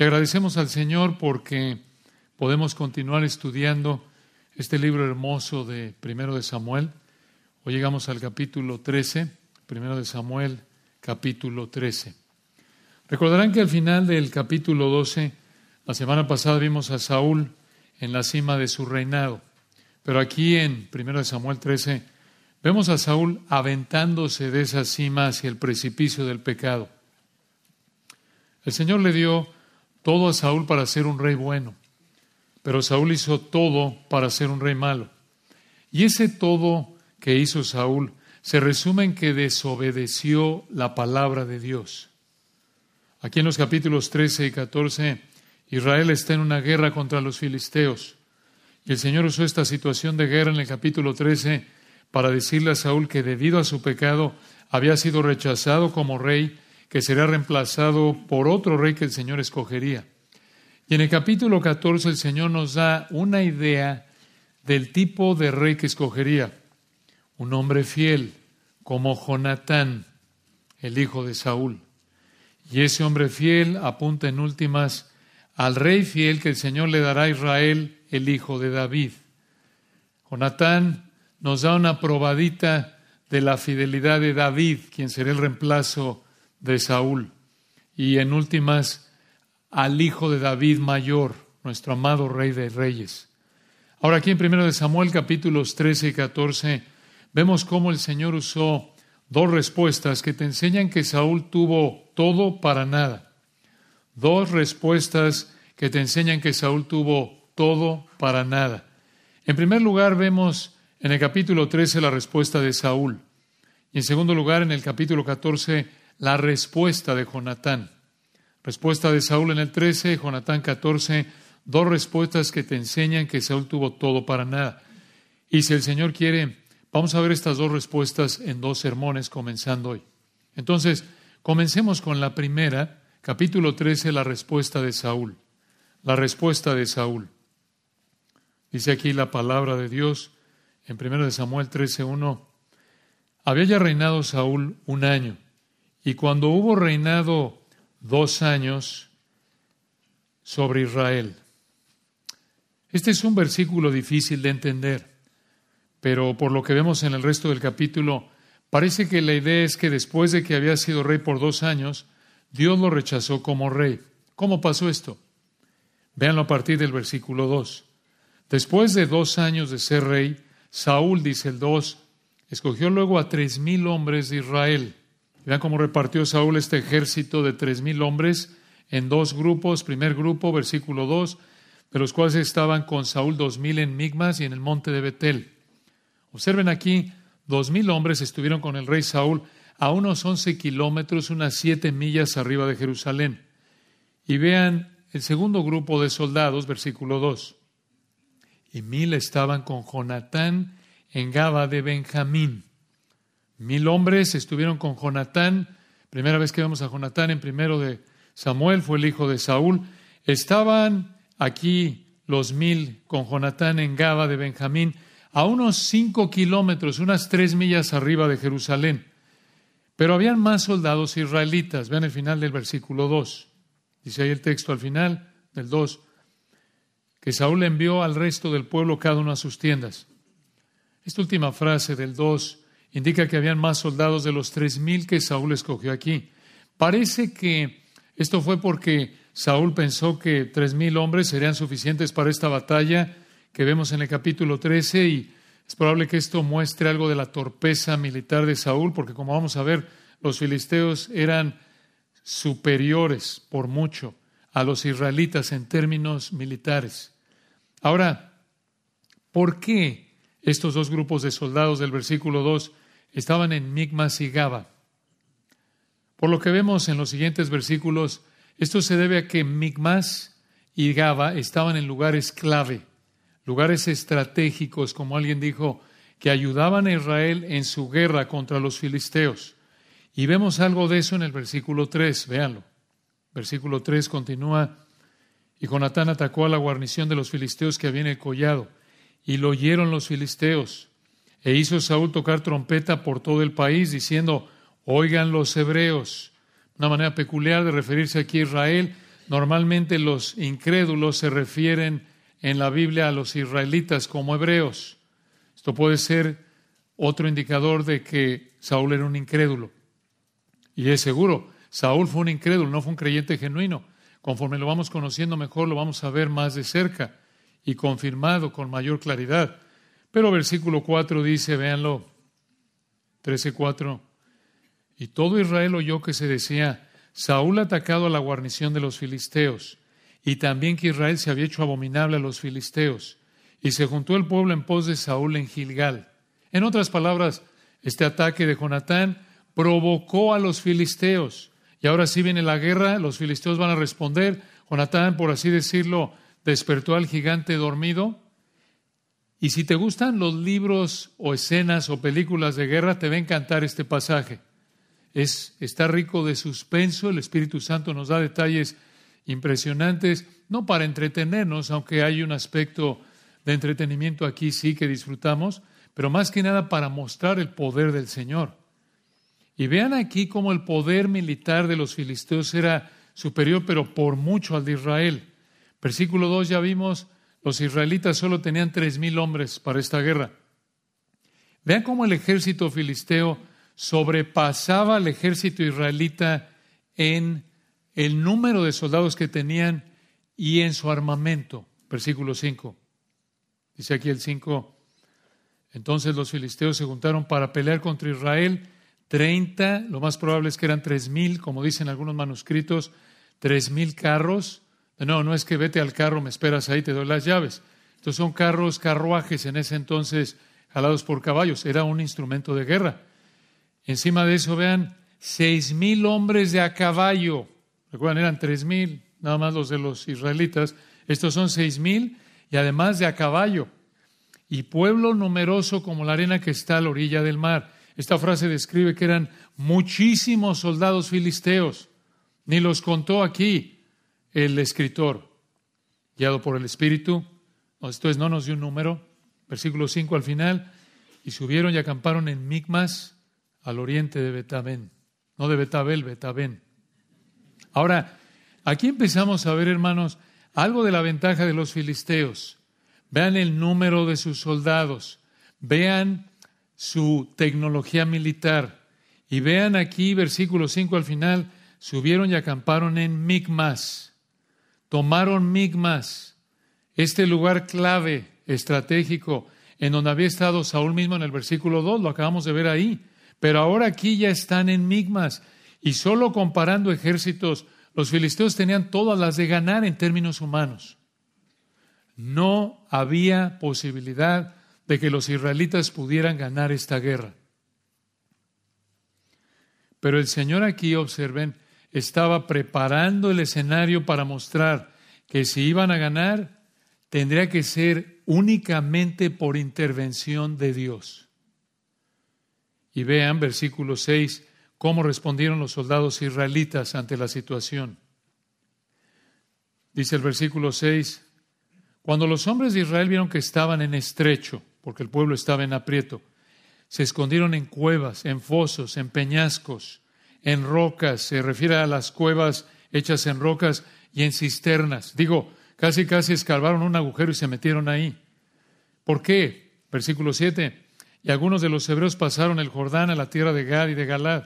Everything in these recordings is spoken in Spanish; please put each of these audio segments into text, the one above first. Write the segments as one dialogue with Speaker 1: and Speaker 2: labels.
Speaker 1: Y agradecemos al Señor porque podemos continuar estudiando este libro hermoso de Primero de Samuel. Hoy llegamos al capítulo 13, Primero de Samuel, capítulo 13. Recordarán que al final del capítulo 12, la semana pasada vimos a Saúl en la cima de su reinado. Pero aquí en Primero de Samuel 13 vemos a Saúl aventándose de esa cima hacia el precipicio del pecado. El Señor le dio todo a Saúl para ser un rey bueno, pero Saúl hizo todo para ser un rey malo. Y ese todo que hizo Saúl se resume en que desobedeció la palabra de Dios. Aquí en los capítulos 13 y 14, Israel está en una guerra contra los filisteos. Y el Señor usó esta situación de guerra en el capítulo 13 para decirle a Saúl que debido a su pecado había sido rechazado como rey que será reemplazado por otro rey que el Señor escogería. Y en el capítulo 14 el Señor nos da una idea del tipo de rey que escogería. Un hombre fiel, como Jonatán, el hijo de Saúl. Y ese hombre fiel apunta en últimas al rey fiel que el Señor le dará a Israel, el hijo de David. Jonatán nos da una probadita de la fidelidad de David, quien será el reemplazo de Saúl y en últimas al hijo de David mayor, nuestro amado rey de reyes. Ahora aquí en 1 de Samuel capítulos 13 y 14 vemos cómo el Señor usó dos respuestas que te enseñan que Saúl tuvo todo para nada. Dos respuestas que te enseñan que Saúl tuvo todo para nada. En primer lugar vemos en el capítulo 13 la respuesta de Saúl. Y en segundo lugar en el capítulo 14 la respuesta de Jonatán. Respuesta de Saúl en el 13, Jonatán 14, dos respuestas que te enseñan que Saúl tuvo todo para nada. Y si el Señor quiere, vamos a ver estas dos respuestas en dos sermones comenzando hoy. Entonces, comencemos con la primera, capítulo 13, la respuesta de Saúl. La respuesta de Saúl. Dice aquí la palabra de Dios en 1 Samuel 13, 1. Había ya reinado Saúl un año y cuando hubo reinado dos años sobre Israel. Este es un versículo difícil de entender, pero por lo que vemos en el resto del capítulo, parece que la idea es que después de que había sido rey por dos años, Dios lo rechazó como rey. ¿Cómo pasó esto? Véanlo a partir del versículo 2. Después de dos años de ser rey, Saúl, dice el 2, escogió luego a tres mil hombres de Israel Vean cómo repartió Saúl este ejército de tres mil hombres en dos grupos. Primer grupo, versículo 2, de los cuales estaban con Saúl dos mil en Migmas y en el monte de Betel. Observen aquí, dos mil hombres estuvieron con el rey Saúl a unos once kilómetros, unas siete millas arriba de Jerusalén. Y vean el segundo grupo de soldados, versículo 2. Y mil estaban con Jonatán en Gaba de Benjamín. Mil hombres estuvieron con Jonatán. Primera vez que vemos a Jonatán en primero de Samuel, fue el hijo de Saúl. Estaban aquí los mil con Jonatán en Gaba de Benjamín, a unos cinco kilómetros, unas tres millas arriba de Jerusalén. Pero habían más soldados israelitas. Vean el final del versículo 2. Dice ahí el texto al final del 2, que Saúl envió al resto del pueblo cada uno a sus tiendas. Esta última frase del 2 indica que habían más soldados de los tres mil que Saúl escogió aquí. Parece que esto fue porque Saúl pensó que tres mil hombres serían suficientes para esta batalla que vemos en el capítulo 13 y es probable que esto muestre algo de la torpeza militar de Saúl, porque como vamos a ver, los filisteos eran superiores por mucho a los israelitas en términos militares. Ahora, ¿por qué estos dos grupos de soldados del versículo 2 estaban en Migmas y Gaba. Por lo que vemos en los siguientes versículos, esto se debe a que Migmas y Gaba estaban en lugares clave, lugares estratégicos, como alguien dijo, que ayudaban a Israel en su guerra contra los filisteos. Y vemos algo de eso en el versículo 3, véanlo. Versículo 3 continúa, y Jonatán atacó a la guarnición de los filisteos que había en el collado, y lo oyeron los filisteos. E hizo Saúl tocar trompeta por todo el país, diciendo, oigan los hebreos. Una manera peculiar de referirse aquí a Israel, Normalmente los incrédulos se refieren en la Biblia a los israelitas como hebreos. Esto puede ser otro indicador de que Saúl era un incrédulo. Y es seguro, Saúl fue un incrédulo, no fue un creyente genuino. Conforme lo vamos conociendo mejor, lo vamos a ver más de cerca y confirmado con mayor claridad. Pero versículo 4 dice, véanlo, 13.4, y todo Israel oyó que se decía, Saúl ha atacado a la guarnición de los filisteos, y también que Israel se había hecho abominable a los filisteos, y se juntó el pueblo en pos de Saúl en Gilgal. En otras palabras, este ataque de Jonatán provocó a los filisteos, y ahora sí viene la guerra, los filisteos van a responder, Jonatán, por así decirlo, despertó al gigante dormido. Y si te gustan los libros o escenas o películas de guerra, te va a encantar este pasaje. Es, está rico de suspenso, el Espíritu Santo nos da detalles impresionantes, no para entretenernos, aunque hay un aspecto de entretenimiento aquí sí que disfrutamos, pero más que nada para mostrar el poder del Señor. Y vean aquí cómo el poder militar de los filisteos era superior, pero por mucho al de Israel. Versículo 2 ya vimos, los israelitas solo tenían tres mil hombres para esta guerra. Vean cómo el ejército filisteo sobrepasaba al ejército israelita en el número de soldados que tenían y en su armamento. Versículo 5. Dice aquí el 5. Entonces los filisteos se juntaron para pelear contra Israel. Treinta, lo más probable es que eran tres mil, como dicen algunos manuscritos, tres mil carros no, no es que vete al carro, me esperas ahí, te doy las llaves. Estos son carros, carruajes en ese entonces jalados por caballos. Era un instrumento de guerra. Encima de eso, vean, seis mil hombres de a caballo. Recuerdan, eran tres mil, nada más los de los israelitas. Estos son seis mil y además de a caballo. Y pueblo numeroso como la arena que está a la orilla del mar. Esta frase describe que eran muchísimos soldados filisteos. Ni los contó aquí el escritor, guiado por el Espíritu, esto es, no nos dio un número, versículo 5 al final, y subieron y acamparon en Micmas, al oriente de Betabén, no de Betabel, Betabén. Ahora, aquí empezamos a ver, hermanos, algo de la ventaja de los filisteos. Vean el número de sus soldados, vean su tecnología militar, y vean aquí, versículo 5 al final, subieron y acamparon en Micmas tomaron Migmas, este lugar clave, estratégico, en donde había estado Saúl mismo en el versículo 2, lo acabamos de ver ahí. Pero ahora aquí ya están en Migmas. Y solo comparando ejércitos, los filisteos tenían todas las de ganar en términos humanos. No había posibilidad de que los israelitas pudieran ganar esta guerra. Pero el Señor aquí, observen, estaba preparando el escenario para mostrar que si iban a ganar, tendría que ser únicamente por intervención de Dios. Y vean, versículo 6, cómo respondieron los soldados israelitas ante la situación. Dice el versículo 6, cuando los hombres de Israel vieron que estaban en estrecho, porque el pueblo estaba en aprieto, se escondieron en cuevas, en fosos, en peñascos, en rocas, se refiere a las cuevas hechas en rocas y en cisternas. Digo, casi casi escarbaron un agujero y se metieron ahí. ¿Por qué? Versículo 7. Y algunos de los hebreos pasaron el Jordán a la tierra de Gad y de Galad,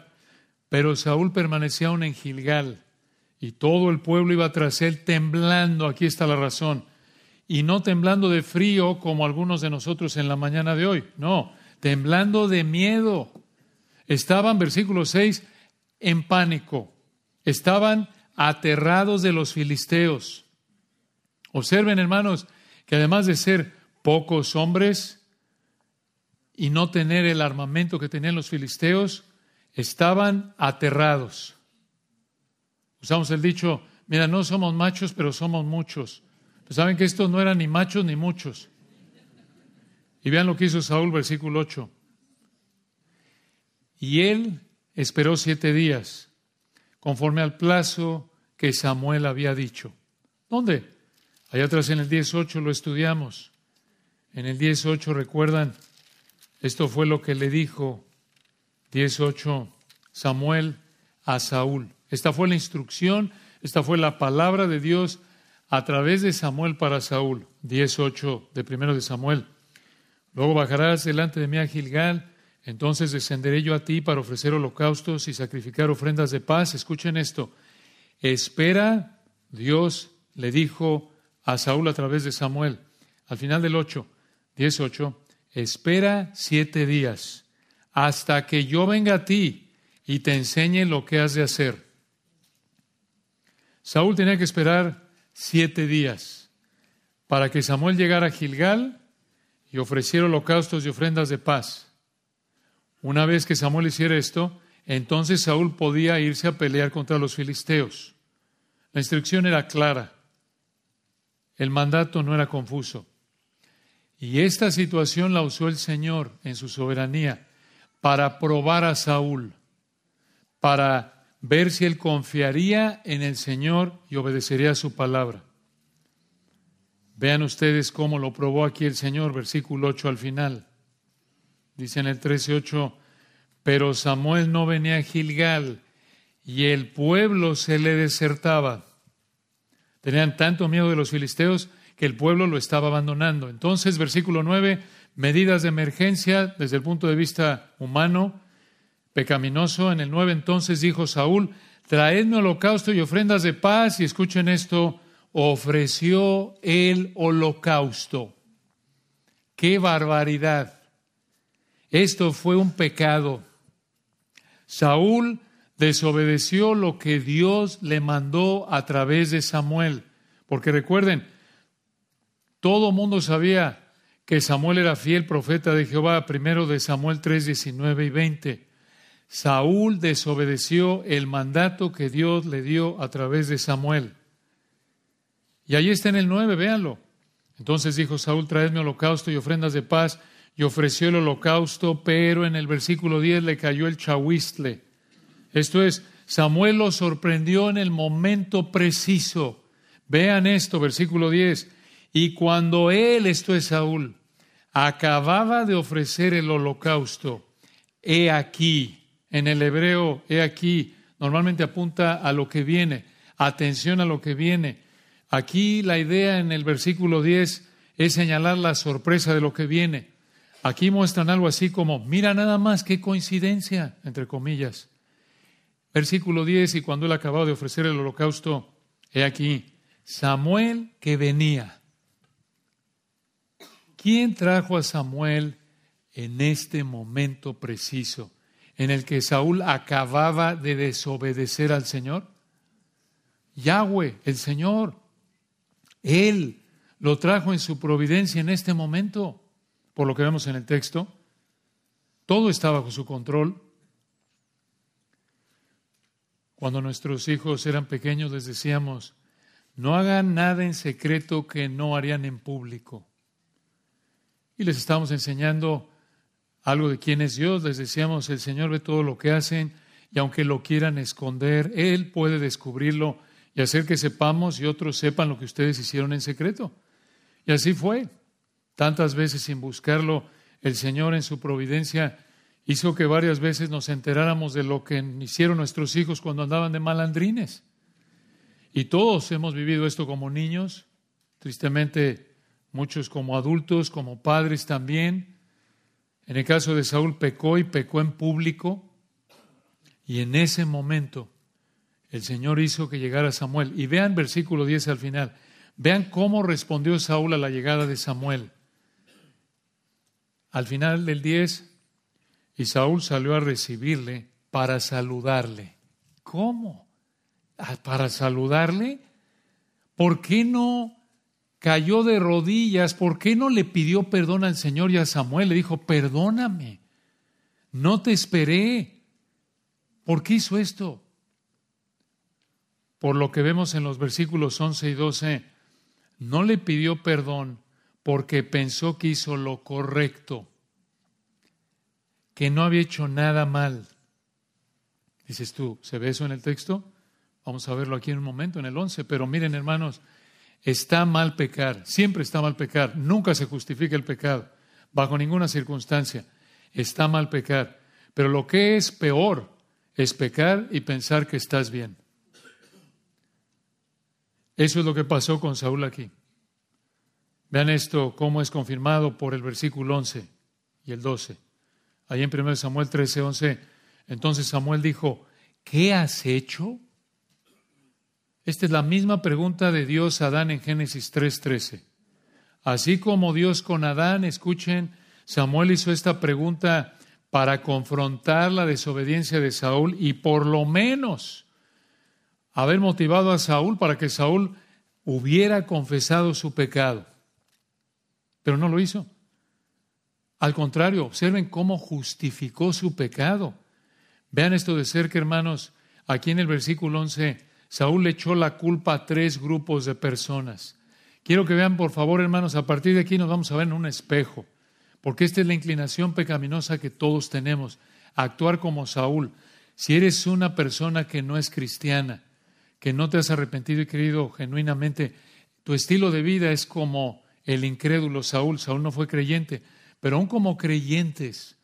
Speaker 1: pero Saúl permanecía aún en Gilgal y todo el pueblo iba tras él temblando. Aquí está la razón. Y no temblando de frío como algunos de nosotros en la mañana de hoy. No, temblando de miedo. Estaban, versículo 6, en pánico. Estaban aterrados de los filisteos. Observen, hermanos, que además de ser pocos hombres y no tener el armamento que tenían los filisteos, estaban aterrados. Usamos el dicho, mira, no somos machos, pero somos muchos. Pues saben que estos no eran ni machos ni muchos. Y vean lo que hizo Saúl, versículo 8. Y él esperó siete días, conforme al plazo que Samuel había dicho. ¿Dónde? Allá atrás en el 18 lo estudiamos. En el 18 recuerdan, esto fue lo que le dijo 18 Samuel a Saúl. Esta fue la instrucción, Esta fue la palabra de Dios a través de Samuel para Saúl, 18 de primero de Samuel. Luego bajarás delante de mí a Gilgal, entonces descenderé yo a ti para ofrecer holocaustos y sacrificar ofrendas de paz. Escuchen esto. Espera, Dios le dijo a Saúl a través de Samuel, al final del 8, 18, espera siete días hasta que yo venga a ti y te enseñe lo que has de hacer. Saúl tenía que esperar siete días para que Samuel llegara a Gilgal y ofreciera holocaustos y ofrendas de paz. Una vez que Samuel hiciera esto, entonces Saúl podía irse a pelear contra los filisteos. La instrucción era clara. El mandato no era confuso. Y esta situación la usó el Señor en su soberanía para probar a Saúl, para ver si él confiaría en el Señor y obedecería su palabra. Vean ustedes cómo lo probó aquí el Señor, versículo 8 al final. Dice en el 13:8, pero Samuel no venía a Gilgal y el pueblo se le desertaba. Tenían tanto miedo de los filisteos que el pueblo lo estaba abandonando. Entonces, versículo 9, medidas de emergencia desde el punto de vista humano, pecaminoso. En el 9 entonces dijo Saúl, traedme holocausto y ofrendas de paz. Y escuchen esto, ofreció el holocausto. ¡Qué barbaridad! Esto fue un pecado. Saúl desobedeció lo que Dios le mandó a través de Samuel. Porque recuerden, todo mundo sabía que Samuel era fiel profeta de Jehová, primero de Samuel 3, 19 y 20. Saúl desobedeció el mandato que Dios le dio a través de Samuel. Y ahí está en el 9, véanlo. Entonces dijo Saúl, traedme holocausto y ofrendas de paz, y ofreció el holocausto, pero en el versículo 10 le cayó el chahuistle. Esto es, Samuel lo sorprendió en el momento preciso. Vean esto, versículo 10. Y cuando él, esto es Saúl, acababa de ofrecer el holocausto, he aquí, en el hebreo, he aquí, normalmente apunta a lo que viene, atención a lo que viene. Aquí la idea en el versículo 10 es señalar la sorpresa de lo que viene. Aquí muestran algo así como, mira nada más, qué coincidencia, entre comillas. Versículo 10, y cuando él acababa de ofrecer el holocausto, he aquí, Samuel que venía. ¿Quién trajo a Samuel en este momento preciso en el que Saúl acababa de desobedecer al Señor? Yahweh, el Señor. Él lo trajo en su providencia en este momento, por lo que vemos en el texto. Todo está bajo su control. Cuando nuestros hijos eran pequeños les decíamos, no hagan nada en secreto que no harían en público y les estábamos enseñando algo de quién es Dios. Les decíamos, el Señor ve todo lo que hacen y aunque lo quieran esconder, Él puede descubrirlo y hacer que sepamos y otros sepan lo que ustedes hicieron en secreto. Y así fue. Tantas veces sin buscarlo, el Señor en su providencia hizo que varias veces nos enteráramos de lo que hicieron nuestros hijos cuando andaban de malandrines. Y todos hemos vivido esto como niños. Tristemente, muchos como adultos, como padres también. En el caso de Saúl pecó y pecó en público. Y en ese momento el Señor hizo que llegara Samuel. Y vean versículo 10 al final. Vean cómo respondió Saúl a la llegada de Samuel. Al final del 10, y Saúl salió a recibirle para saludarle. ¿Cómo? Ah, ¿Para saludarle? ¿Por qué no cayó de rodillas, ¿por qué no le pidió perdón al Señor y a Samuel? Le dijo, perdóname, no te esperé. ¿Por qué hizo esto? Por lo que vemos en los versículos 11 y 12, no le pidió perdón porque pensó que hizo lo correcto, que no había hecho nada mal. Dices tú, ¿se ve eso en el texto? Vamos a verlo aquí en un momento, en el 11, pero miren hermanos, Está mal pecar, siempre está mal pecar, nunca se justifica el pecado, bajo ninguna circunstancia. Está mal pecar. Pero lo que es peor es pecar y pensar que estás bien. Eso es lo que pasó con Saúl aquí. Vean esto, cómo es confirmado por el versículo 11 y el 12. Ahí en 1 Samuel 13, 11. Entonces Samuel dijo, ¿qué has hecho? Esta es la misma pregunta de Dios a Adán en Génesis 3, 13. Así como Dios con Adán, escuchen, Samuel hizo esta pregunta para confrontar la desobediencia de Saúl y por lo menos haber motivado a Saúl para que Saúl hubiera confesado su pecado pero no lo hizo. Al contrario, observen cómo justificó su pecado. Vean esto de cerca, hermanos. Aquí en el versículo 11, Saúl le echó la culpa a tres grupos de personas. Quiero que vean, por favor, hermanos, a partir de aquí nos vamos a ver en un espejo, porque esta es la inclinación pecaminosa que todos tenemos, actuar como Saúl. Si eres una persona que no es cristiana, que no te has arrepentido y querido genuinamente, tu estilo de vida es como el incrédulo Saúl. Saúl no fue creyente, pero aún como creyentes,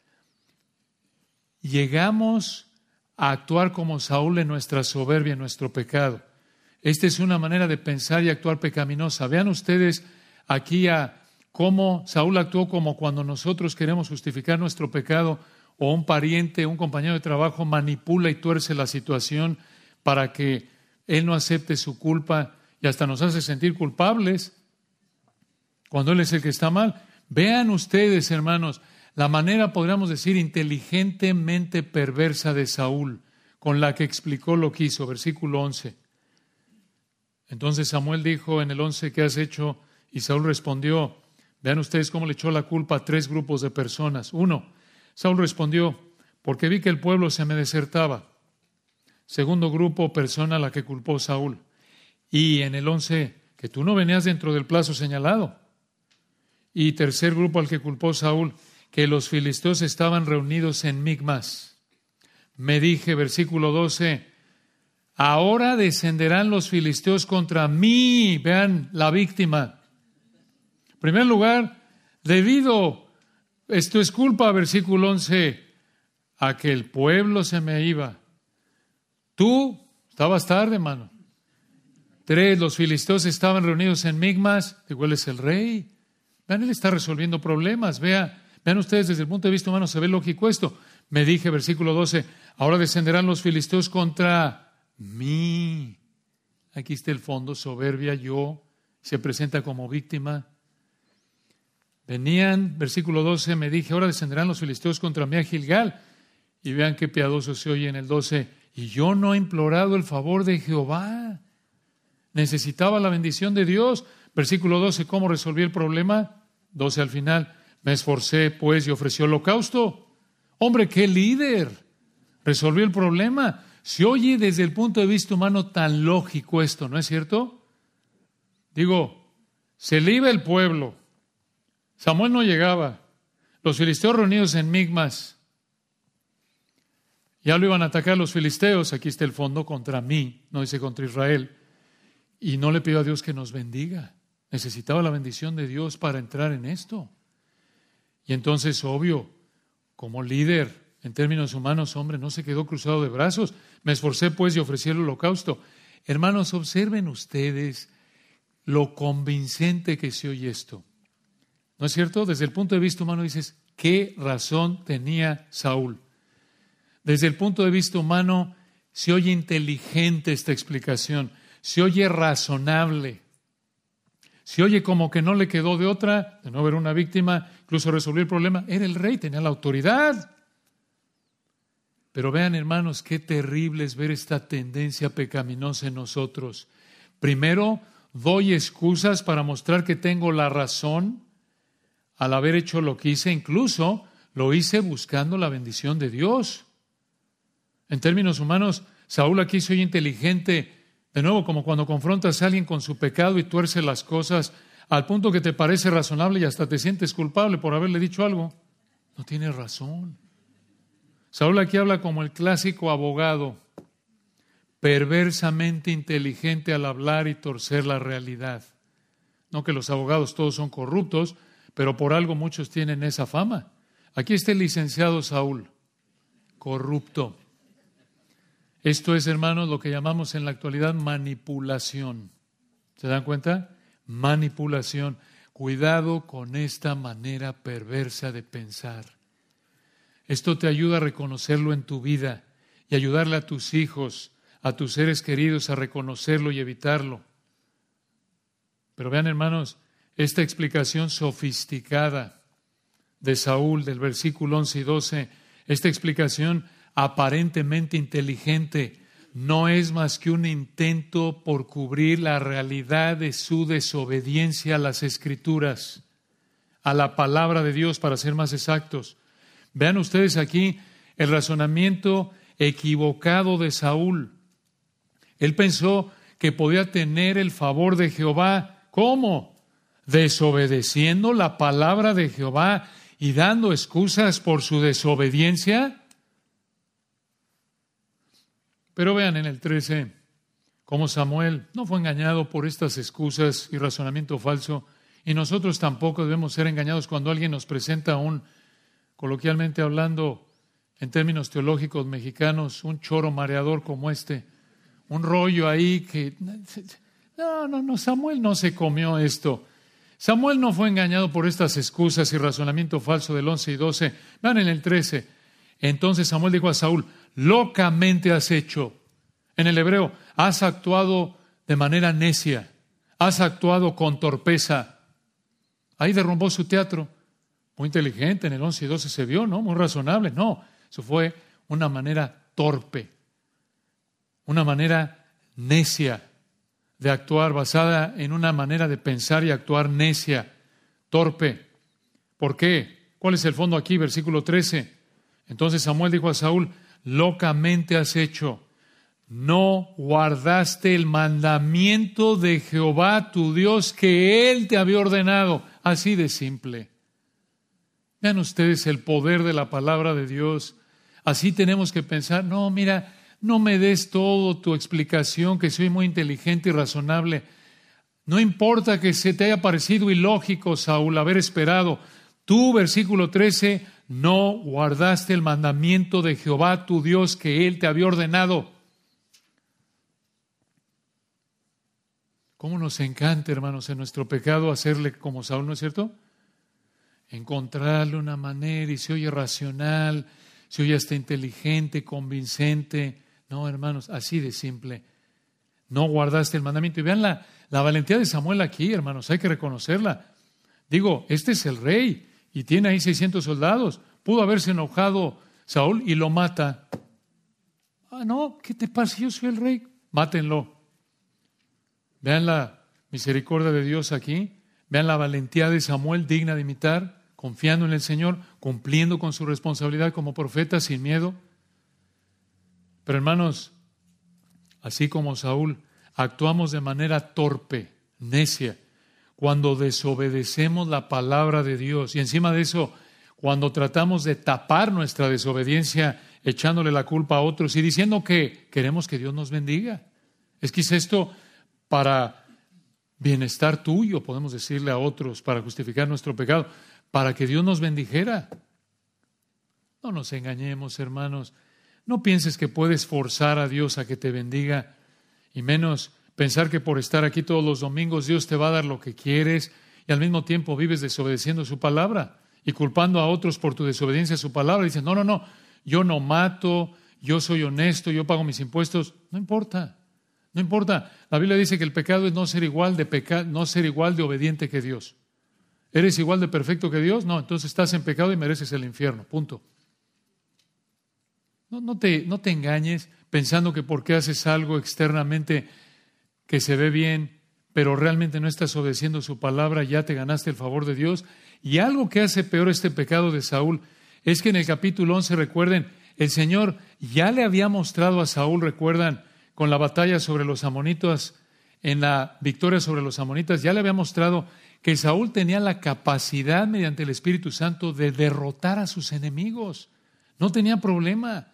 Speaker 1: llegamos a actuar como Saúl en nuestra soberbia, en nuestro pecado. Esta es una manera de pensar y actuar pecaminosa. Vean ustedes aquí a cómo Saúl actuó como cuando nosotros queremos justificar nuestro pecado o un pariente, un compañero de trabajo manipula y tuerce la situación para que él no acepte su culpa y hasta nos hace sentir culpables cuando Él es el que está mal. Vean ustedes, hermanos, la manera, podríamos decir, inteligentemente perversa de Saúl, con la que explicó lo que hizo, versículo 11. Entonces Samuel dijo en el 11, ¿qué has hecho? Y Saúl respondió, vean ustedes cómo le echó la culpa a tres grupos de personas. Uno, Saúl respondió, porque vi que el pueblo se me desertaba. Segundo grupo, persona a la que culpó Saúl. Y en el 11, que tú no venías dentro del plazo señalado. Y tercer grupo al que culpó Saúl, que los filisteos estaban reunidos en Migmas. Me dije, versículo 12, ahora descenderán los filisteos contra mí. Vean la víctima. En primer lugar, debido, esto es culpa, versículo 11, a que el pueblo se me iba. Tú estabas tarde, hermano. Tres, los filisteos estaban reunidos en Migmas. Igual es el rey. Vean, él está resolviendo problemas. Vea, vean ustedes desde el punto de vista humano, se ve lógico esto. Me dije, versículo 12, ahora descenderán los filisteos contra mí. Aquí está el fondo, soberbia, yo, se presenta como víctima. Venían, versículo 12, me dije, ahora descenderán los filisteos contra mí a Gilgal. Y vean qué piadoso se oye en el 12. Y yo no he implorado el favor de Jehová. Necesitaba la bendición de Dios. Versículo 12, ¿cómo resolví el problema? 12 al final, me esforcé pues y ofreció holocausto. Hombre, qué líder. Resolvió el problema. Se oye desde el punto de vista humano tan lógico esto, ¿no es cierto? Digo, se le iba el pueblo. Samuel no llegaba. Los filisteos reunidos en Migmas. Ya lo iban a atacar los filisteos. Aquí está el fondo contra mí, no dice contra Israel. Y no le pido a Dios que nos bendiga. Necesitaba la bendición de Dios para entrar en esto. Y entonces, obvio, como líder, en términos humanos, hombre, no se quedó cruzado de brazos. Me esforcé pues y ofrecí el holocausto. Hermanos, observen ustedes lo convincente que se oye esto. ¿No es cierto? Desde el punto de vista humano dices, ¿qué razón tenía Saúl? Desde el punto de vista humano se oye inteligente esta explicación, se oye razonable. Si oye como que no le quedó de otra, de no ver una víctima, incluso resolvió el problema, era el rey, tenía la autoridad. Pero vean, hermanos, qué terrible es ver esta tendencia pecaminosa en nosotros. Primero, doy excusas para mostrar que tengo la razón al haber hecho lo que hice, incluso lo hice buscando la bendición de Dios. En términos humanos, Saúl aquí soy inteligente, de nuevo, como cuando confrontas a alguien con su pecado y tuerce las cosas al punto que te parece razonable y hasta te sientes culpable por haberle dicho algo. No tiene razón. Saúl aquí habla como el clásico abogado, perversamente inteligente al hablar y torcer la realidad. No que los abogados todos son corruptos, pero por algo muchos tienen esa fama. Aquí está el licenciado Saúl, corrupto. Esto es, hermanos, lo que llamamos en la actualidad manipulación. ¿Se dan cuenta? Manipulación. Cuidado con esta manera perversa de pensar. Esto te ayuda a reconocerlo en tu vida y ayudarle a tus hijos, a tus seres queridos a reconocerlo y evitarlo. Pero vean, hermanos, esta explicación sofisticada de Saúl del versículo 11 y 12, esta explicación aparentemente inteligente, no es más que un intento por cubrir la realidad de su desobediencia a las escrituras, a la palabra de Dios, para ser más exactos. Vean ustedes aquí el razonamiento equivocado de Saúl. Él pensó que podía tener el favor de Jehová. ¿Cómo? Desobedeciendo la palabra de Jehová y dando excusas por su desobediencia. Pero vean en el 13 cómo Samuel no fue engañado por estas excusas y razonamiento falso, y nosotros tampoco debemos ser engañados cuando alguien nos presenta un, coloquialmente hablando, en términos teológicos mexicanos, un choro mareador como este, un rollo ahí que... No, no, no, Samuel no se comió esto. Samuel no fue engañado por estas excusas y razonamiento falso del 11 y 12. Vean en el 13. Entonces Samuel dijo a Saúl, locamente has hecho. En el hebreo, has actuado de manera necia, has actuado con torpeza. Ahí derrumbó su teatro. Muy inteligente, en el 11 y 12 se vio, ¿no? Muy razonable. No, eso fue una manera torpe, una manera necia de actuar, basada en una manera de pensar y actuar necia, torpe. ¿Por qué? ¿Cuál es el fondo aquí? Versículo 13. Entonces Samuel dijo a Saúl, locamente has hecho. No guardaste el mandamiento de Jehová tu Dios que Él te había ordenado. Así de simple. Vean ustedes el poder de la palabra de Dios. Así tenemos que pensar, no, mira, no me des todo tu explicación, que soy muy inteligente y razonable. No importa que se te haya parecido ilógico, Saúl, haber esperado. Tú, versículo 13, no guardaste el mandamiento de Jehová tu Dios que Él te había ordenado. ¿Cómo nos encanta, hermanos, en nuestro pecado hacerle como Saúl, ¿no es cierto? Encontrarle una manera y se oye racional, se oye hasta inteligente, convincente. No, hermanos, así de simple. No guardaste el mandamiento. Y vean la, la valentía de Samuel aquí, hermanos, hay que reconocerla. Digo, este es el rey y tiene ahí 600 soldados. Pudo haberse enojado Saúl y lo mata. Ah, no, ¿qué te pasa? Yo soy el rey. Mátenlo. Vean la misericordia de Dios aquí. Vean la valentía de Samuel digna de imitar, confiando en el Señor, cumpliendo con su responsabilidad como profeta sin miedo. Pero hermanos, así como Saúl, actuamos de manera torpe, necia, cuando desobedecemos la palabra de Dios. Y encima de eso, cuando tratamos de tapar nuestra desobediencia echándole la culpa a otros y diciendo que queremos que Dios nos bendiga. Es que esto para bienestar tuyo, podemos decirle a otros, para justificar nuestro pecado, para que Dios nos bendijera. No nos engañemos, hermanos. No pienses que puedes forzar a Dios a que te bendiga, y menos Pensar que por estar aquí todos los domingos Dios te va a dar lo que quieres y al mismo tiempo vives desobedeciendo su palabra y culpando a otros por tu desobediencia a su palabra. Dicen, no, no, no, yo no mato, yo soy honesto, yo pago mis impuestos. No importa, no importa. La Biblia dice que el pecado es no ser igual de peca no ser igual de obediente que Dios. ¿Eres igual de perfecto que Dios? No, entonces estás en pecado y mereces el infierno. Punto. No, no, te, no te engañes pensando que porque haces algo externamente que se ve bien, pero realmente no estás obedeciendo su palabra, ya te ganaste el favor de Dios. Y algo que hace peor este pecado de Saúl es que en el capítulo 11, recuerden, el Señor ya le había mostrado a Saúl, recuerdan, con la batalla sobre los amonitas, en la victoria sobre los amonitas, ya le había mostrado que Saúl tenía la capacidad mediante el Espíritu Santo de derrotar a sus enemigos. No tenía problema.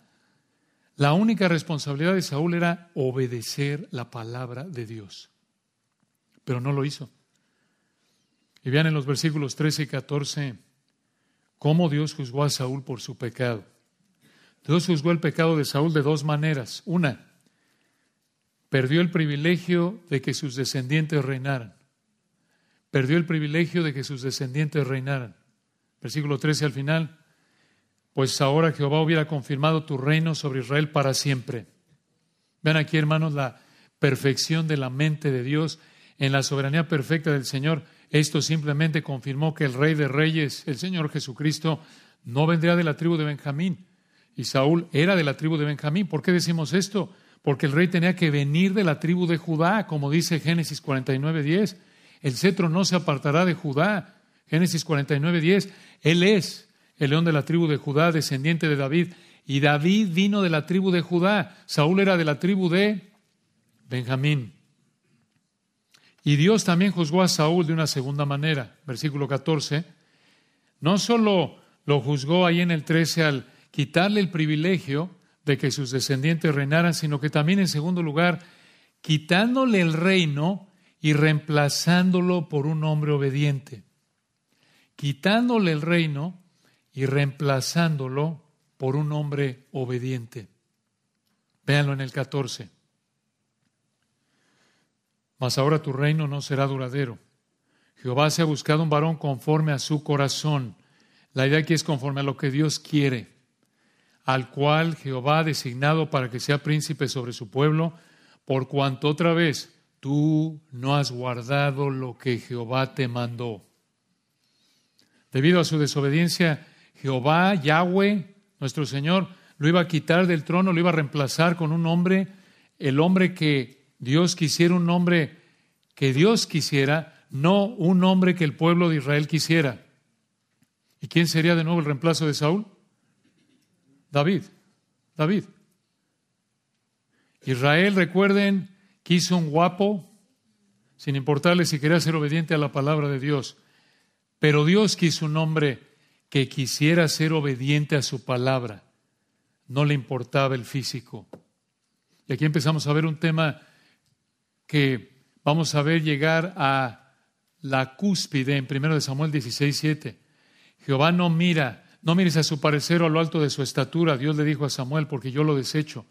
Speaker 1: La única responsabilidad de Saúl era obedecer la palabra de Dios, pero no lo hizo. Y vean en los versículos 13 y 14 cómo Dios juzgó a Saúl por su pecado. Dios juzgó el pecado de Saúl de dos maneras. Una, perdió el privilegio de que sus descendientes reinaran. Perdió el privilegio de que sus descendientes reinaran. Versículo 13 al final. Pues ahora Jehová hubiera confirmado tu reino sobre Israel para siempre. Vean aquí, hermanos, la perfección de la mente de Dios en la soberanía perfecta del Señor. Esto simplemente confirmó que el Rey de Reyes, el Señor Jesucristo, no vendría de la tribu de Benjamín. Y Saúl era de la tribu de Benjamín. ¿Por qué decimos esto? Porque el rey tenía que venir de la tribu de Judá, como dice Génesis 49.10. El cetro no se apartará de Judá. Génesis 49.10. Él es el león de la tribu de Judá, descendiente de David. Y David vino de la tribu de Judá. Saúl era de la tribu de Benjamín. Y Dios también juzgó a Saúl de una segunda manera. Versículo 14. No solo lo juzgó ahí en el 13 al quitarle el privilegio de que sus descendientes reinaran, sino que también en segundo lugar, quitándole el reino y reemplazándolo por un hombre obediente. Quitándole el reino y reemplazándolo por un hombre obediente. Véanlo en el 14. Mas ahora tu reino no será duradero. Jehová se ha buscado un varón conforme a su corazón. La idea aquí es conforme a lo que Dios quiere, al cual Jehová ha designado para que sea príncipe sobre su pueblo, por cuanto otra vez tú no has guardado lo que Jehová te mandó. Debido a su desobediencia, Jehová, Yahweh, nuestro Señor, lo iba a quitar del trono, lo iba a reemplazar con un hombre, el hombre que Dios quisiera un hombre que Dios quisiera, no un hombre que el pueblo de Israel quisiera. ¿Y quién sería de nuevo el reemplazo de Saúl? David. David. Israel, recuerden, quiso un guapo, sin importarle si quería ser obediente a la palabra de Dios. Pero Dios quiso un hombre que quisiera ser obediente a su palabra. No le importaba el físico. Y aquí empezamos a ver un tema que vamos a ver llegar a la cúspide en 1 Samuel 16, 7. Jehová no mira, no mires a su parecer o a lo alto de su estatura, Dios le dijo a Samuel, porque yo lo desecho.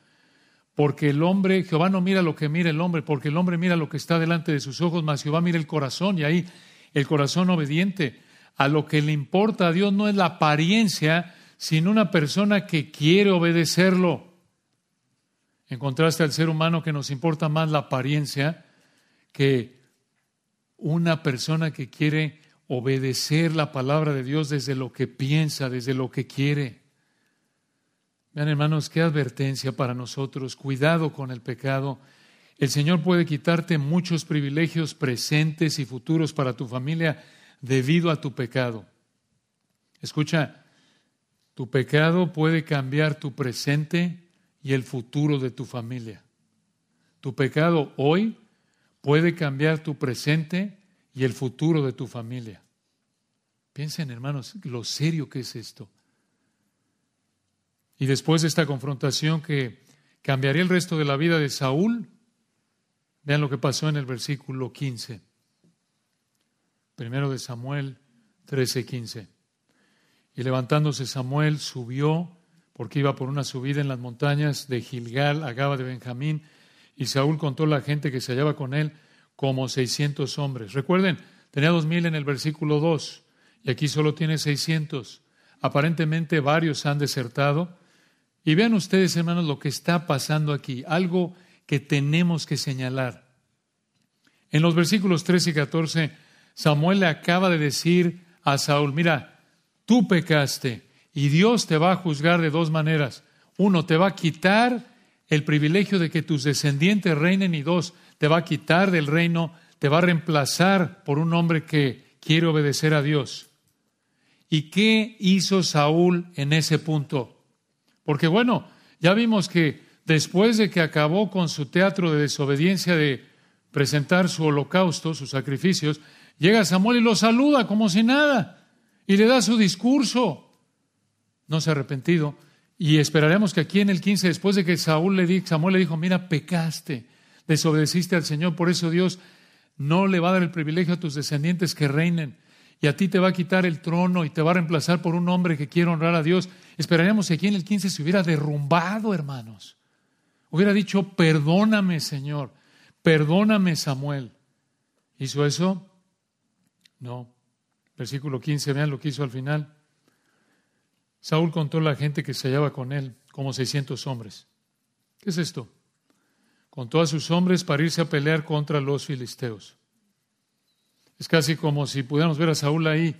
Speaker 1: Porque el hombre, Jehová no mira lo que mira el hombre, porque el hombre mira lo que está delante de sus ojos, mas Jehová mira el corazón, y ahí el corazón obediente. A lo que le importa a Dios no es la apariencia, sino una persona que quiere obedecerlo. En contraste al ser humano que nos importa más la apariencia que una persona que quiere obedecer la palabra de Dios desde lo que piensa, desde lo que quiere. Vean hermanos, qué advertencia para nosotros. Cuidado con el pecado. El Señor puede quitarte muchos privilegios presentes y futuros para tu familia debido a tu pecado. Escucha, tu pecado puede cambiar tu presente y el futuro de tu familia. Tu pecado hoy puede cambiar tu presente y el futuro de tu familia. Piensen, hermanos, lo serio que es esto. Y después de esta confrontación que cambiaría el resto de la vida de Saúl, vean lo que pasó en el versículo 15. Primero de Samuel 13, 15. Y levantándose Samuel subió porque iba por una subida en las montañas de Gilgal a Gaba de Benjamín, y Saúl contó la gente que se hallaba con él como seiscientos hombres. Recuerden, tenía dos mil en el versículo 2, y aquí solo tiene seiscientos. Aparentemente varios han desertado. Y vean ustedes, hermanos, lo que está pasando aquí, algo que tenemos que señalar. En los versículos 13 y 14, Samuel le acaba de decir a Saúl, mira, tú pecaste y Dios te va a juzgar de dos maneras. Uno, te va a quitar el privilegio de que tus descendientes reinen y dos, te va a quitar del reino, te va a reemplazar por un hombre que quiere obedecer a Dios. ¿Y qué hizo Saúl en ese punto? Porque bueno, ya vimos que después de que acabó con su teatro de desobediencia de presentar su holocausto, sus sacrificios, llega Samuel y lo saluda como si nada y le da su discurso no se ha arrepentido. Y esperaremos que aquí en el 15, después de que Saúl le dijo, Samuel le dijo, mira, pecaste, desobedeciste al Señor, por eso Dios no le va a dar el privilegio a tus descendientes que reinen. Y a ti te va a quitar el trono y te va a reemplazar por un hombre que quiere honrar a Dios. Esperaremos que aquí en el 15 se hubiera derrumbado, hermanos. Hubiera dicho, perdóname, Señor, perdóname, Samuel. ¿Hizo eso? No. Versículo 15, vean lo que hizo al final. Saúl contó a la gente que se hallaba con él, como 600 hombres. ¿Qué es esto? Contó a sus hombres para irse a pelear contra los filisteos. Es casi como si pudiéramos ver a Saúl ahí.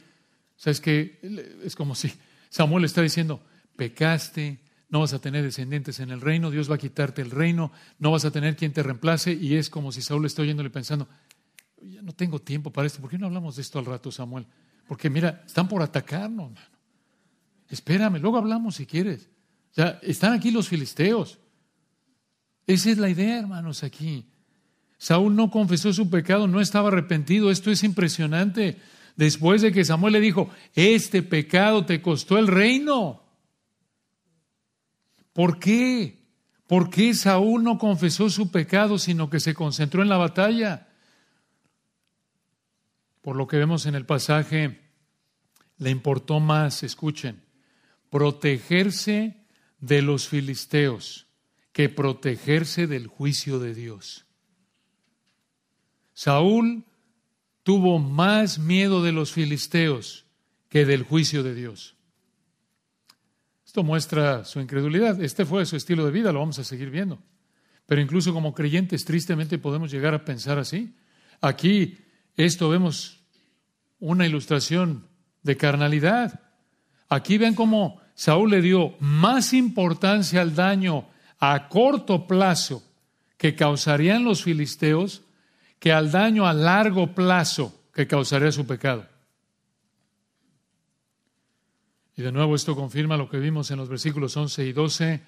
Speaker 1: ¿Sabes que Es como si Samuel está diciendo, pecaste, no vas a tener descendientes en el reino, Dios va a quitarte el reino, no vas a tener quien te reemplace. Y es como si Saúl está oyéndole pensando, ya no tengo tiempo para esto, ¿por qué no hablamos de esto al rato, Samuel? Porque mira, están por atacarnos, hermano. Espérame, luego hablamos si quieres. Ya están aquí los filisteos. Esa es la idea, hermanos, aquí. Saúl no confesó su pecado, no estaba arrepentido. Esto es impresionante. Después de que Samuel le dijo, este pecado te costó el reino. ¿Por qué? ¿Por qué Saúl no confesó su pecado, sino que se concentró en la batalla? Por lo que vemos en el pasaje, le importó más, escuchen, protegerse de los filisteos que protegerse del juicio de Dios. Saúl tuvo más miedo de los filisteos que del juicio de Dios. Esto muestra su incredulidad. Este fue su estilo de vida, lo vamos a seguir viendo. Pero incluso como creyentes, tristemente podemos llegar a pensar así. Aquí esto vemos una ilustración de carnalidad. Aquí ven cómo Saúl le dio más importancia al daño a corto plazo que causarían los filisteos que al daño a largo plazo que causaría su pecado. Y de nuevo esto confirma lo que vimos en los versículos 11 y 12.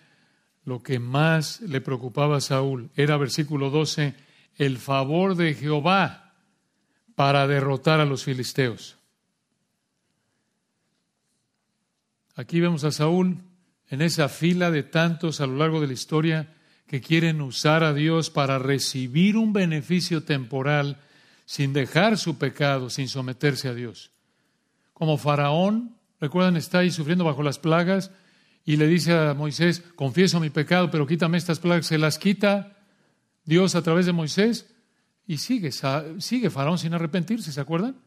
Speaker 1: Lo que más le preocupaba a Saúl era, versículo 12, el favor de Jehová para derrotar a los filisteos. Aquí vemos a Saúl en esa fila de tantos a lo largo de la historia que quieren usar a Dios para recibir un beneficio temporal sin dejar su pecado, sin someterse a Dios. Como Faraón, recuerdan, está ahí sufriendo bajo las plagas y le dice a Moisés, confieso mi pecado, pero quítame estas plagas, se las quita Dios a través de Moisés y sigue, sigue Faraón sin arrepentirse, ¿se acuerdan?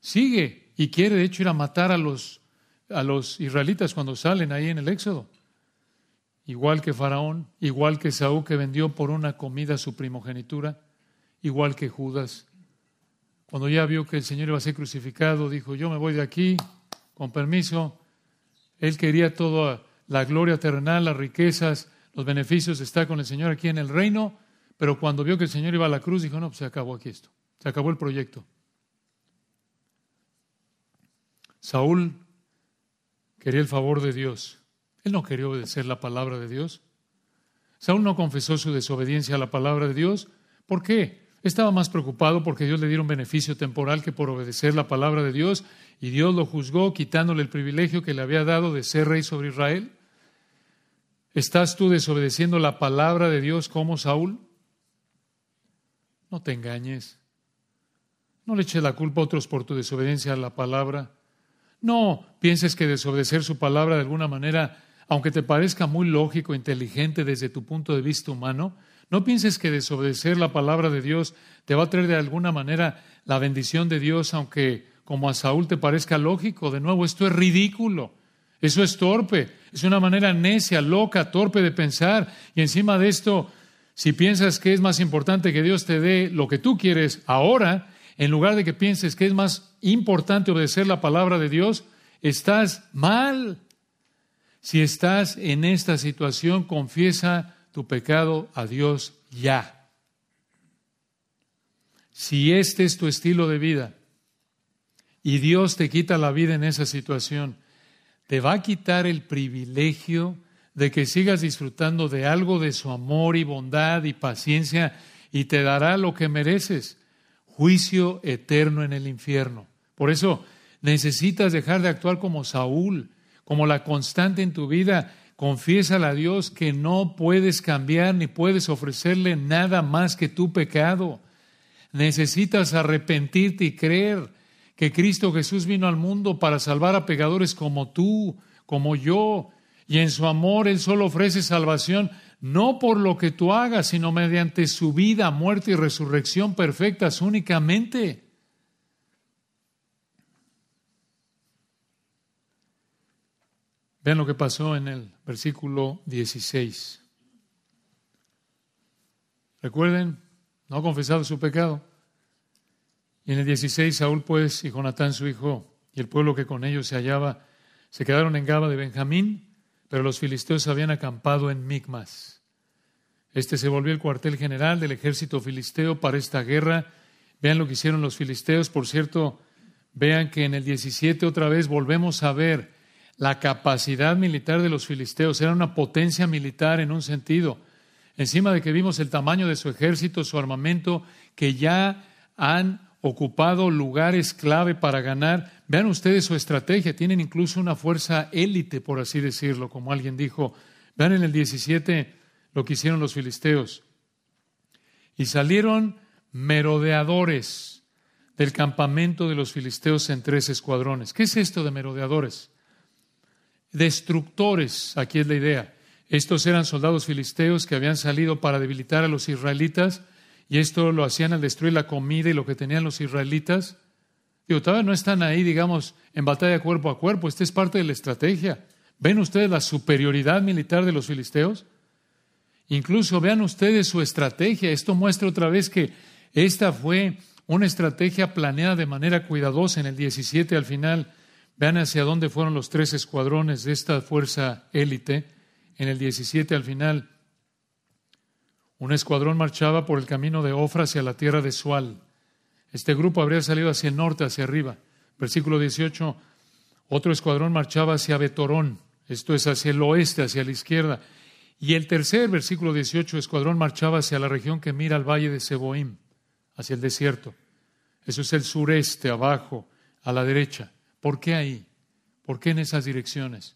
Speaker 1: Sigue y quiere de hecho ir a matar a los, a los israelitas cuando salen ahí en el Éxodo. Igual que Faraón, igual que Saúl que vendió por una comida su primogenitura, igual que Judas. Cuando ya vio que el Señor iba a ser crucificado, dijo, yo me voy de aquí, con permiso. Él quería toda la gloria terrenal, las riquezas, los beneficios de estar con el Señor aquí en el reino, pero cuando vio que el Señor iba a la cruz, dijo, no, pues se acabó aquí esto, se acabó el proyecto. Saúl quería el favor de Dios. Él no quería obedecer la palabra de Dios. Saúl no confesó su desobediencia a la palabra de Dios. ¿Por qué? Estaba más preocupado porque Dios le diera un beneficio temporal que por obedecer la palabra de Dios y Dios lo juzgó quitándole el privilegio que le había dado de ser rey sobre Israel. ¿Estás tú desobedeciendo la palabra de Dios como Saúl? No te engañes. No le eches la culpa a otros por tu desobediencia a la palabra. No pienses que desobedecer su palabra de alguna manera, aunque te parezca muy lógico, e inteligente desde tu punto de vista humano, no pienses que desobedecer la palabra de Dios te va a traer de alguna manera la bendición de Dios, aunque como a Saúl te parezca lógico. De nuevo, esto es ridículo. Eso es torpe. Es una manera necia, loca, torpe de pensar. Y encima de esto, si piensas que es más importante que Dios te dé lo que tú quieres ahora, en lugar de que pienses que es más importante obedecer la palabra de Dios, estás mal. Si estás en esta situación, confiesa tu pecado a Dios ya. Si este es tu estilo de vida y Dios te quita la vida en esa situación, te va a quitar el privilegio de que sigas disfrutando de algo de su amor y bondad y paciencia y te dará lo que mereces, juicio eterno en el infierno. Por eso necesitas dejar de actuar como Saúl, como la constante en tu vida. Confiésale a Dios que no puedes cambiar ni puedes ofrecerle nada más que tu pecado. Necesitas arrepentirte y creer que Cristo Jesús vino al mundo para salvar a pecadores como tú, como yo, y en su amor Él solo ofrece salvación no por lo que tú hagas, sino mediante su vida, muerte y resurrección perfectas únicamente. Vean lo que pasó en el versículo 16. Recuerden, no ha confesado su pecado. Y en el 16, Saúl pues y Jonatán su hijo y el pueblo que con ellos se hallaba se quedaron en Gaba de Benjamín, pero los filisteos habían acampado en Micmas. Este se volvió el cuartel general del ejército filisteo para esta guerra. Vean lo que hicieron los filisteos. Por cierto, vean que en el 17 otra vez volvemos a ver la capacidad militar de los filisteos. Era una potencia militar en un sentido. Encima de que vimos el tamaño de su ejército, su armamento, que ya han ocupado lugares clave para ganar. Vean ustedes su estrategia. Tienen incluso una fuerza élite, por así decirlo, como alguien dijo. Vean en el 17 lo que hicieron los filisteos. Y salieron merodeadores del campamento de los filisteos en tres escuadrones. ¿Qué es esto de merodeadores? Destructores, aquí es la idea. Estos eran soldados filisteos que habían salido para debilitar a los israelitas y esto lo hacían al destruir la comida y lo que tenían los israelitas. Digo, todavía no están ahí, digamos, en batalla cuerpo a cuerpo. Esta es parte de la estrategia. ¿Ven ustedes la superioridad militar de los filisteos? Incluso vean ustedes su estrategia. Esto muestra otra vez que esta fue una estrategia planeada de manera cuidadosa en el 17 al final. Vean hacia dónde fueron los tres escuadrones de esta fuerza élite. En el 17 al final, un escuadrón marchaba por el camino de Ofra hacia la tierra de Sual. Este grupo habría salido hacia el norte, hacia arriba. Versículo 18, otro escuadrón marchaba hacia Betorón, esto es hacia el oeste, hacia la izquierda. Y el tercer, versículo 18, escuadrón marchaba hacia la región que mira al valle de Seboim, hacia el desierto. Eso es el sureste, abajo, a la derecha. ¿Por qué ahí? ¿Por qué en esas direcciones?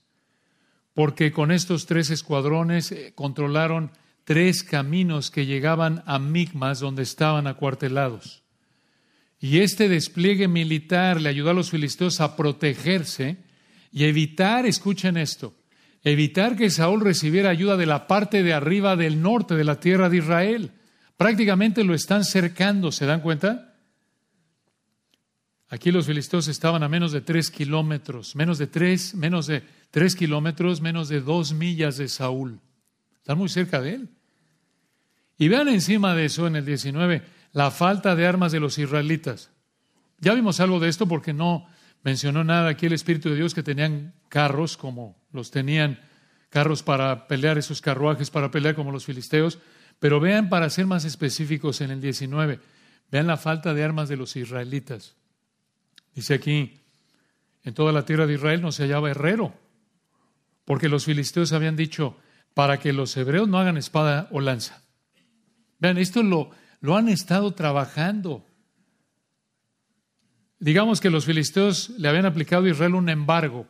Speaker 1: Porque con estos tres escuadrones eh, controlaron tres caminos que llegaban a Migmas, donde estaban acuartelados. Y este despliegue militar le ayudó a los filisteos a protegerse y evitar, escuchen esto, evitar que Saúl recibiera ayuda de la parte de arriba del norte de la tierra de Israel. Prácticamente lo están cercando, ¿se dan cuenta? Aquí los filisteos estaban a menos de tres kilómetros, menos de tres, menos de tres kilómetros, menos de dos millas de Saúl. Están muy cerca de él. Y vean encima de eso en el 19 la falta de armas de los israelitas. Ya vimos algo de esto porque no mencionó nada aquí el Espíritu de Dios que tenían carros como los tenían carros para pelear, esos carruajes para pelear como los filisteos. Pero vean, para ser más específicos en el 19, vean la falta de armas de los israelitas. Dice aquí, en toda la tierra de Israel no se hallaba herrero, porque los filisteos habían dicho, para que los hebreos no hagan espada o lanza. Vean, esto lo, lo han estado trabajando. Digamos que los filisteos le habían aplicado a Israel un embargo,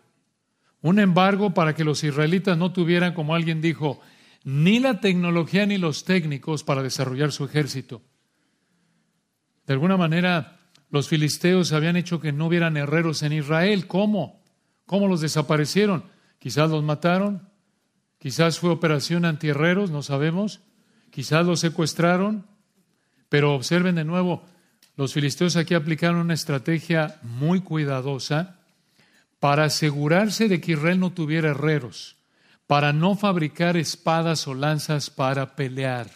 Speaker 1: un embargo para que los israelitas no tuvieran, como alguien dijo, ni la tecnología ni los técnicos para desarrollar su ejército. De alguna manera, los filisteos habían hecho que no hubieran herreros en Israel. ¿Cómo? ¿Cómo los desaparecieron? Quizás los mataron, quizás fue operación antierreros, no sabemos. Quizás los secuestraron, pero observen de nuevo, los filisteos aquí aplicaron una estrategia muy cuidadosa para asegurarse de que Israel no tuviera herreros, para no fabricar espadas o lanzas para pelear.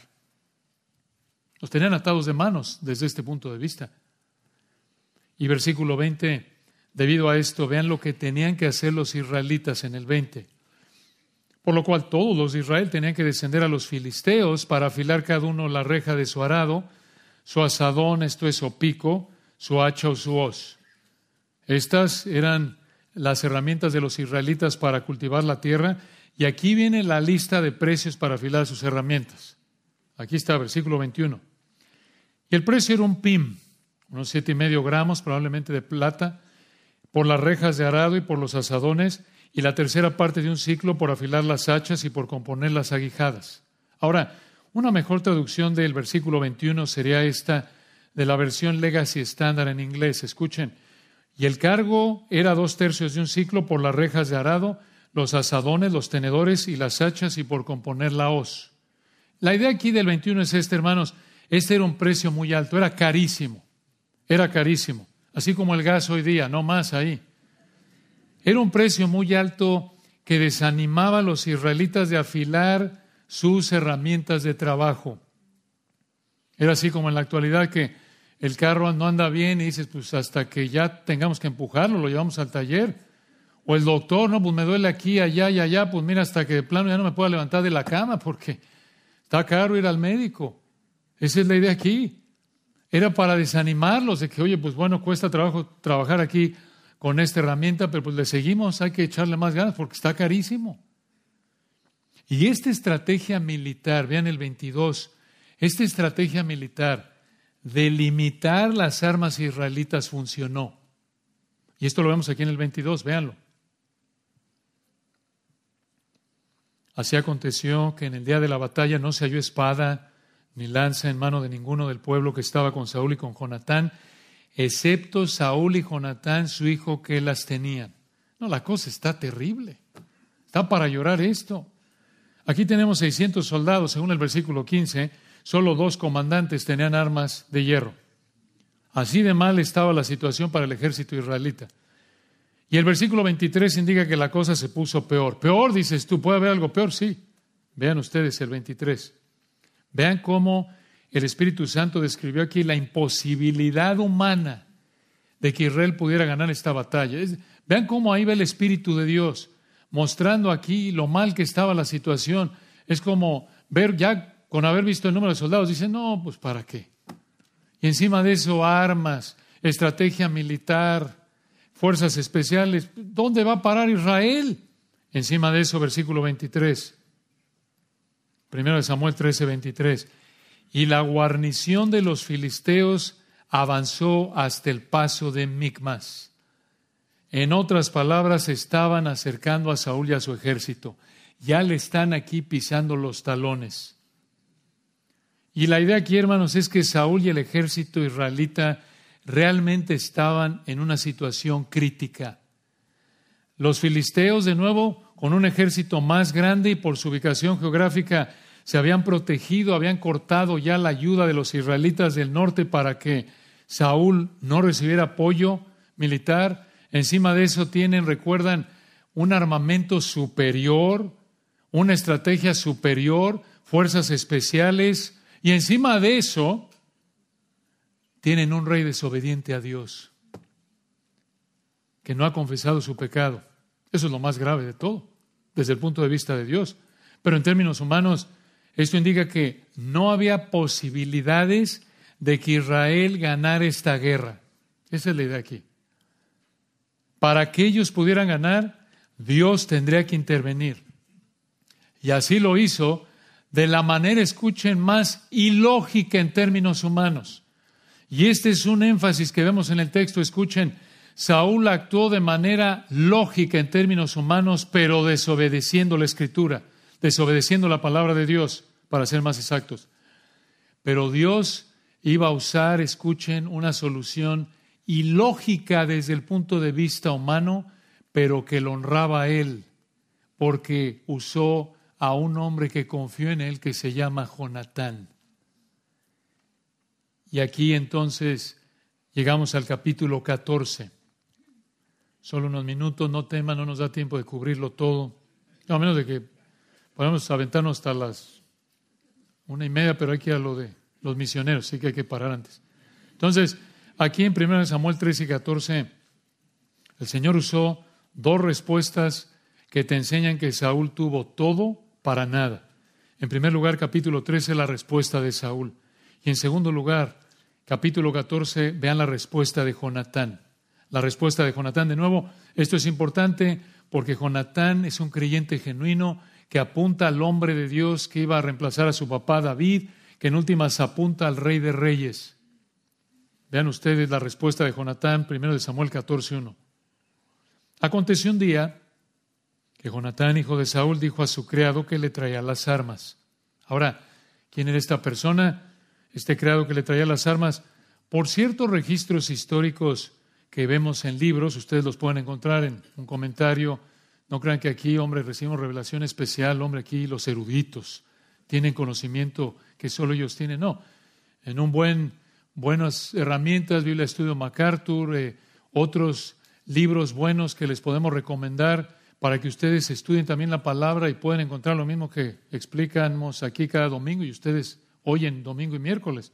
Speaker 1: Los tenían atados de manos desde este punto de vista. Y versículo 20, debido a esto, vean lo que tenían que hacer los israelitas en el 20. Por lo cual todos los de Israel tenían que descender a los filisteos para afilar cada uno la reja de su arado, su asadón, esto es, o pico, su hacha o su hoz. Estas eran las herramientas de los israelitas para cultivar la tierra, y aquí viene la lista de precios para afilar sus herramientas. Aquí está, versículo 21. Y el precio era un pim, unos siete y medio gramos probablemente de plata, por las rejas de arado y por los asadones, y la tercera parte de un ciclo por afilar las hachas y por componer las aguijadas. Ahora, una mejor traducción del versículo 21 sería esta de la versión Legacy Standard en inglés. Escuchen. Y el cargo era dos tercios de un ciclo por las rejas de arado, los asadones, los tenedores y las hachas y por componer la hoz. La idea aquí del 21 es esta, hermanos. Este era un precio muy alto, era carísimo. Era carísimo. Así como el gas hoy día, no más ahí. Era un precio muy alto que desanimaba a los israelitas de afilar sus herramientas de trabajo. Era así como en la actualidad que el carro no anda bien y dices, pues hasta que ya tengamos que empujarlo, lo llevamos al taller. O el doctor, no, pues me duele aquí, allá y allá, pues mira, hasta que de plano ya no me pueda levantar de la cama porque está caro ir al médico. Esa es la idea aquí. Era para desanimarlos de que, oye, pues bueno, cuesta trabajo trabajar aquí con esta herramienta, pero pues le seguimos, hay que echarle más ganas porque está carísimo. Y esta estrategia militar, vean el 22, esta estrategia militar de limitar las armas israelitas funcionó. Y esto lo vemos aquí en el 22, véanlo. Así aconteció que en el día de la batalla no se halló espada ni lanza en mano de ninguno del pueblo que estaba con Saúl y con Jonatán, excepto Saúl y Jonatán, su hijo, que las tenían. No, la cosa está terrible. Está para llorar esto. Aquí tenemos 600 soldados, según el versículo 15, solo dos comandantes tenían armas de hierro. Así de mal estaba la situación para el ejército israelita. Y el versículo 23 indica que la cosa se puso peor. Peor, dices tú, ¿puede haber algo peor? Sí. Vean ustedes el 23. Vean cómo el Espíritu Santo describió aquí la imposibilidad humana de que Israel pudiera ganar esta batalla. vean cómo ahí va el Espíritu de Dios, mostrando aquí lo mal que estaba la situación. Es como ver ya con haber visto el número de soldados, dicen, no, pues ¿para qué? Y encima de eso, armas, estrategia militar, fuerzas especiales. ¿Dónde va a parar Israel? Encima de eso, versículo 23. Primero de Samuel 13, 23 y la guarnición de los filisteos avanzó hasta el paso de Micmas. En otras palabras, estaban acercando a Saúl y a su ejército. Ya le están aquí pisando los talones. Y la idea aquí, hermanos, es que Saúl y el ejército israelita realmente estaban en una situación crítica. Los filisteos, de nuevo, con un ejército más grande y por su ubicación geográfica, se habían protegido, habían cortado ya la ayuda de los israelitas del norte para que Saúl no recibiera apoyo militar. Encima de eso tienen, recuerdan, un armamento superior, una estrategia superior, fuerzas especiales, y encima de eso tienen un rey desobediente a Dios, que no ha confesado su pecado. Eso es lo más grave de todo, desde el punto de vista de Dios. Pero en términos humanos, esto indica que no había posibilidades de que Israel ganara esta guerra. Esa es la idea aquí. Para que ellos pudieran ganar, Dios tendría que intervenir. Y así lo hizo de la manera, escuchen, más ilógica en términos humanos. Y este es un énfasis que vemos en el texto. Escuchen, Saúl actuó de manera lógica en términos humanos, pero desobedeciendo la escritura desobedeciendo la palabra de Dios, para ser más exactos. Pero Dios iba a usar, escuchen, una solución ilógica desde el punto de vista humano, pero que lo honraba a Él, porque usó a un hombre que confió en Él que se llama Jonatán. Y aquí entonces llegamos al capítulo 14. Solo unos minutos, no teman, no nos da tiempo de cubrirlo todo, a menos de que Podemos aventarnos hasta las una y media, pero hay que ir a lo de los misioneros, sí que hay que parar antes. Entonces, aquí en 1 Samuel 13 y 14, el Señor usó dos respuestas que te enseñan que Saúl tuvo todo para nada. En primer lugar, capítulo 13, la respuesta de Saúl. Y en segundo lugar, capítulo 14, vean la respuesta de Jonatán. La respuesta de Jonatán, de nuevo, esto es importante porque Jonatán es un creyente genuino que apunta al hombre de Dios que iba a reemplazar a su papá David, que en últimas apunta al rey de reyes. Vean ustedes la respuesta de Jonatán, primero de Samuel 14.1. Aconteció un día que Jonatán, hijo de Saúl, dijo a su criado que le traía las armas. Ahora, ¿quién era esta persona? Este criado que le traía las armas. Por ciertos registros históricos que vemos en libros, ustedes los pueden encontrar en un comentario no crean que aquí, hombre, recibimos revelación especial, hombre, aquí los eruditos tienen conocimiento que solo ellos tienen. No, en un buen, buenas herramientas, Biblia Estudio MacArthur, eh, otros libros buenos que les podemos recomendar para que ustedes estudien también la palabra y puedan encontrar lo mismo que explicamos aquí cada domingo y ustedes oyen domingo y miércoles.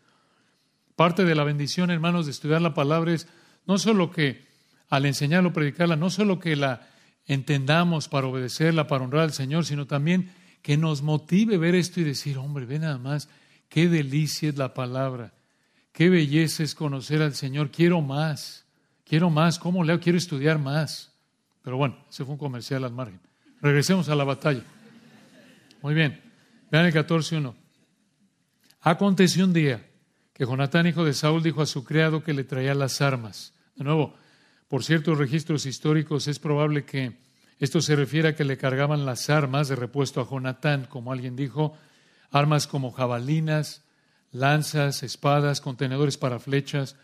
Speaker 1: Parte de la bendición, hermanos, de estudiar la palabra es no solo que al enseñarlo, predicarla, no solo que la entendamos para obedecerla, para honrar al Señor, sino también que nos motive ver esto y decir, hombre, ve nada más, qué delicia es la palabra, qué belleza es conocer al Señor, quiero más, quiero más, ¿cómo leo? Quiero estudiar más. Pero bueno, ese fue un comercial al margen. Regresemos a la batalla. Muy bien, vean el 14.1. Aconteció un día que Jonatán, hijo de Saúl, dijo a su criado que le traía las armas. De nuevo, por ciertos registros históricos es probable que esto se refiere a que le cargaban las armas de repuesto a Jonatán, como alguien dijo, armas como jabalinas, lanzas, espadas, contenedores para flechas.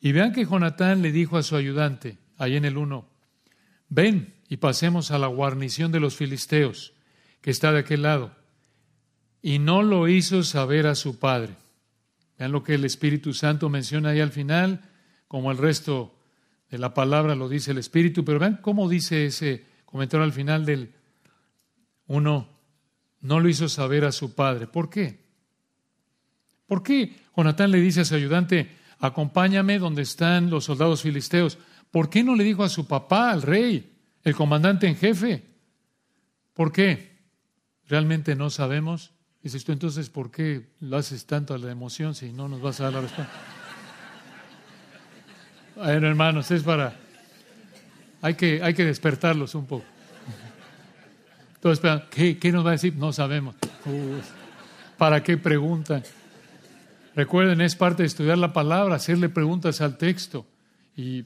Speaker 1: Y vean que Jonatán le dijo a su ayudante, ahí en el 1, ven y pasemos a la guarnición de los filisteos, que está de aquel lado y no lo hizo saber a su padre. Vean lo que el Espíritu Santo menciona ahí al final, como el resto la palabra lo dice el Espíritu, pero vean cómo dice ese comentario al final del uno, no lo hizo saber a su padre. ¿Por qué? ¿Por qué Jonatán le dice a su ayudante, acompáñame donde están los soldados filisteos? ¿Por qué no le dijo a su papá, al rey, el comandante en jefe? ¿Por qué? ¿Realmente no sabemos? Dices tú, entonces, ¿por qué lo haces tanto la emoción si no nos vas a dar la respuesta? Bueno, hermanos, es para... Hay que, hay que despertarlos un poco. Entonces, ¿qué, ¿qué nos va a decir? No sabemos. ¿Para qué preguntan? Recuerden, es parte de estudiar la palabra, hacerle preguntas al texto. Y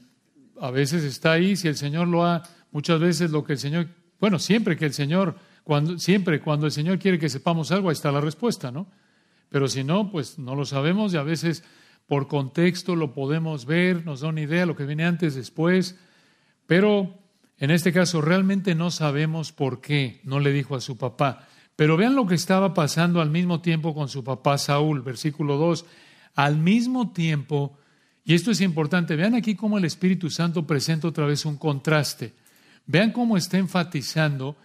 Speaker 1: a veces está ahí, si el Señor lo ha, muchas veces lo que el Señor, bueno, siempre que el Señor siempre cuando el Señor quiere que sepamos algo, ahí está la respuesta, ¿no? Pero si no, pues no lo sabemos y a veces por contexto lo podemos ver, nos da una idea lo que viene antes, después, pero en este caso realmente no sabemos por qué no le dijo a su papá. Pero vean lo que estaba pasando al mismo tiempo con su papá Saúl, versículo 2. Al mismo tiempo, y esto es importante, vean aquí cómo el Espíritu Santo presenta otra vez un contraste. Vean cómo está enfatizando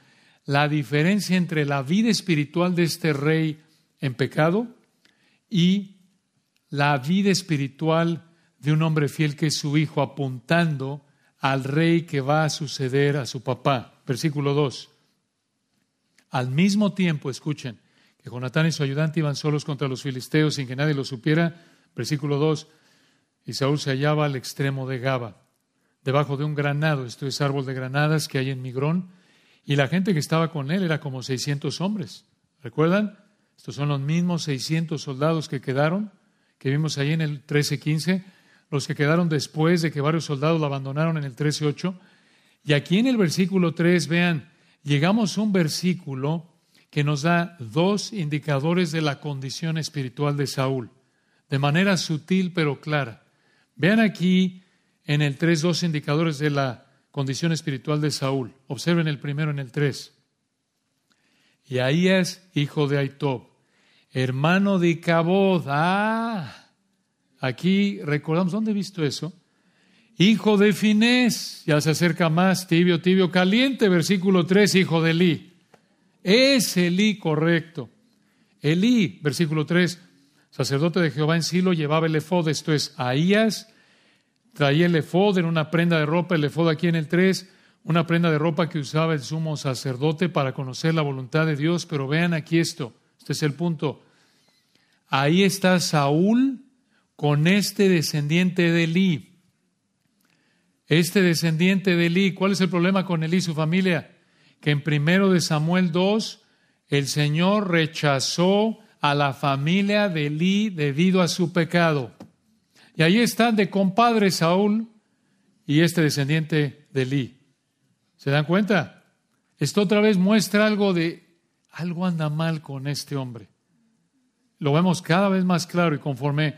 Speaker 1: la diferencia entre la vida espiritual de este rey en pecado y la vida espiritual de un hombre fiel que es su hijo, apuntando al rey que va a suceder a su papá. Versículo 2. Al mismo tiempo, escuchen, que Jonatán y su ayudante iban solos contra los filisteos sin que nadie lo supiera. Versículo 2. Y Saúl se hallaba al extremo de Gaba, debajo de un granado, esto es árbol de granadas que hay en Migrón, y la gente que estaba con él era como 600 hombres. ¿Recuerdan? Estos son los mismos 600 soldados que quedaron, que vimos ahí en el 13-15, los que quedaron después de que varios soldados lo abandonaron en el 13-8. Y aquí en el versículo 3, vean, llegamos a un versículo que nos da dos indicadores de la condición espiritual de Saúl, de manera sutil pero clara. Vean aquí en el 3 dos indicadores de la condición espiritual de Saúl. Observen el primero en el 3. Y ahí es hijo de Aitob, hermano de Icabod. Ah, aquí recordamos, ¿dónde he visto eso? Hijo de Finés, ya se acerca más, tibio, tibio, caliente, versículo 3, hijo de Elí. Es Elí correcto. Elí, versículo 3, sacerdote de Jehová en Silo, llevaba el efod, esto es Ahías, Traía el efod en una prenda de ropa, el efod aquí en el 3, una prenda de ropa que usaba el sumo sacerdote para conocer la voluntad de Dios. Pero vean aquí esto, este es el punto. Ahí está Saúl con este descendiente de Elí. Este descendiente de Elí, ¿cuál es el problema con Elí y su familia? Que en primero de Samuel 2, el Señor rechazó a la familia de Elí debido a su pecado. Y ahí están de compadre Saúl y este descendiente de Elí. ¿Se dan cuenta? Esto otra vez muestra algo de, algo anda mal con este hombre. Lo vemos cada vez más claro y conforme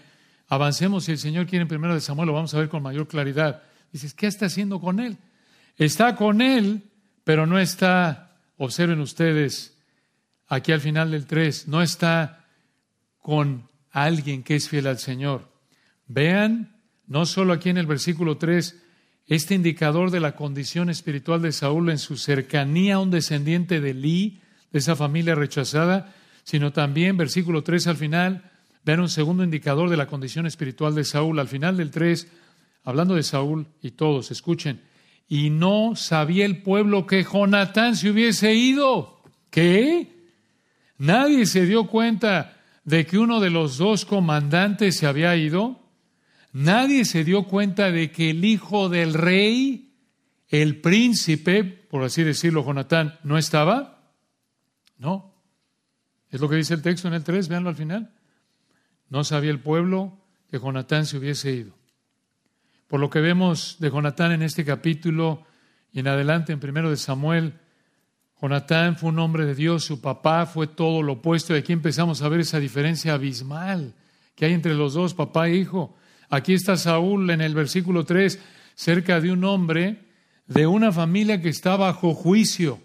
Speaker 1: avancemos, si el Señor quiere en primero de Samuel, lo vamos a ver con mayor claridad. Dices, ¿qué está haciendo con él? Está con él, pero no está, observen ustedes, aquí al final del 3, no está con alguien que es fiel al Señor. Vean, no solo aquí en el versículo 3, este indicador de la condición espiritual de Saúl en su cercanía a un descendiente de Lee, de esa familia rechazada, sino también, versículo 3 al final, vean un segundo indicador de la condición espiritual de Saúl. Al final del 3, hablando de Saúl y todos, escuchen, y no sabía el pueblo que Jonatán se hubiese ido. ¿Qué? Nadie se dio cuenta de que uno de los dos comandantes se había ido. Nadie se dio cuenta de que el hijo del rey, el príncipe, por así decirlo, Jonatán, no estaba. No. Es lo que dice el texto en el 3, véanlo al final. No sabía el pueblo que Jonatán se hubiese ido. Por lo que vemos de Jonatán en este capítulo y en adelante en primero de Samuel, Jonatán fue un hombre de Dios, su papá fue todo lo opuesto y aquí empezamos a ver esa diferencia abismal que hay entre los dos, papá e hijo. Aquí está Saúl en el versículo 3, cerca de un hombre de una familia que está bajo juicio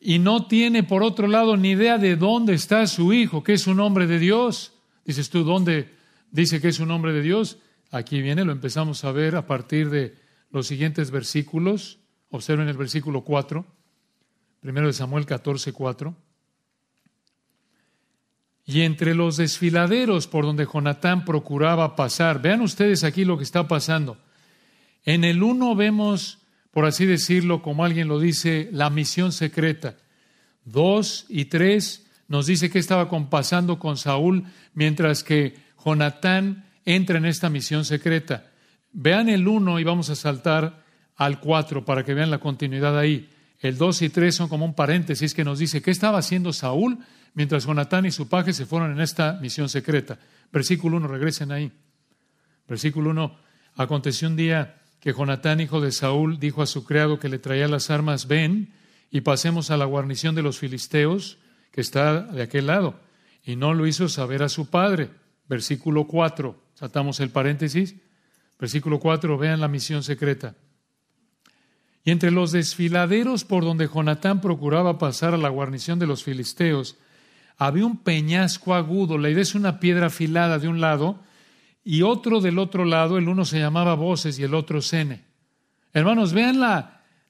Speaker 1: y no tiene por otro lado ni idea de dónde está su hijo, que es un hombre de Dios. Dices tú, ¿dónde dice que es un hombre de Dios? Aquí viene, lo empezamos a ver a partir de los siguientes versículos. Observen el versículo 4, primero de Samuel 14, 4. Y entre los desfiladeros por donde Jonatán procuraba pasar, vean ustedes aquí lo que está pasando. En el 1 vemos, por así decirlo, como alguien lo dice, la misión secreta. 2 y 3 nos dice que estaba pasando con Saúl, mientras que Jonatán entra en esta misión secreta. Vean el 1 y vamos a saltar al 4 para que vean la continuidad ahí. El 2 y 3 son como un paréntesis que nos dice qué estaba haciendo Saúl mientras Jonatán y su paje se fueron en esta misión secreta. Versículo 1, regresen ahí. Versículo 1, aconteció un día que Jonatán, hijo de Saúl, dijo a su criado que le traía las armas, ven y pasemos a la guarnición de los filisteos que está de aquel lado. Y no lo hizo saber a su padre. Versículo 4. Saltamos el paréntesis. Versículo 4, vean la misión secreta. Y entre los desfiladeros por donde Jonatán procuraba pasar a la guarnición de los filisteos, había un peñasco agudo. La idea es una piedra afilada de un lado y otro del otro lado. El uno se llamaba Voces y el otro Sene. Hermanos, vean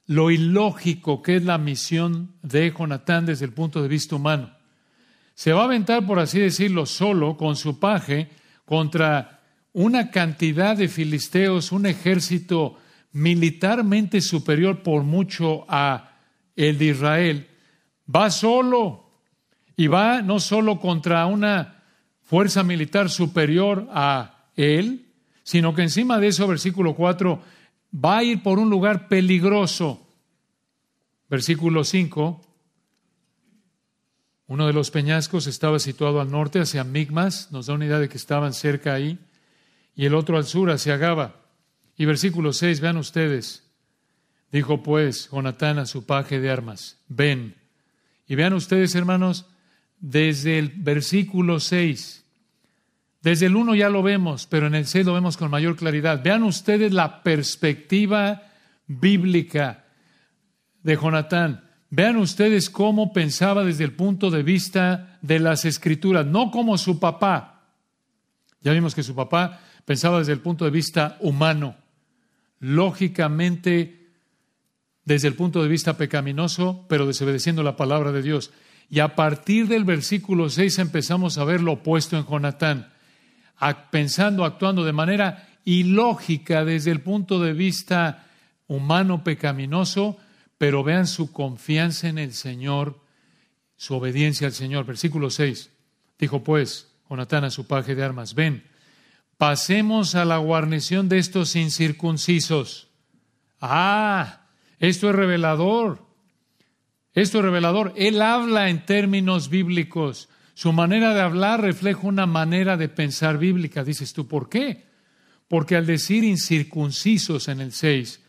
Speaker 1: lo ilógico que es la misión de Jonatán desde el punto de vista humano. Se va a aventar, por así decirlo, solo con su paje contra una cantidad de filisteos, un ejército militarmente superior por mucho a el de Israel, va solo y va no solo contra una fuerza militar superior a él, sino que encima de eso, versículo 4, va a ir por un lugar peligroso. Versículo 5, uno de los peñascos estaba situado al norte, hacia Migmas, nos da una idea de que estaban cerca ahí y el otro al sur, hacia Gaba. Y versículo 6, vean ustedes. Dijo pues Jonatán a su paje de armas, ven. Y vean ustedes, hermanos, desde el versículo 6, desde el 1 ya lo vemos, pero en el 6 lo vemos con mayor claridad. Vean ustedes la perspectiva bíblica de Jonatán. Vean ustedes cómo pensaba desde el punto de vista de las escrituras, no como su papá. Ya vimos que su papá pensaba desde el punto de vista humano, lógicamente desde el punto de vista pecaminoso, pero desobedeciendo la palabra de Dios. Y a partir del versículo 6 empezamos a ver lo opuesto en Jonatán, pensando, actuando de manera ilógica desde el punto de vista humano pecaminoso, pero vean su confianza en el Señor, su obediencia al Señor. Versículo 6. Dijo pues Jonatán a su paje de armas, ven, pasemos a la guarnición de estos incircuncisos. Ah, esto es revelador. Esto es revelador. Él habla en términos bíblicos. Su manera de hablar refleja una manera de pensar bíblica. Dices tú, ¿por qué? Porque al decir incircuncisos en el 6,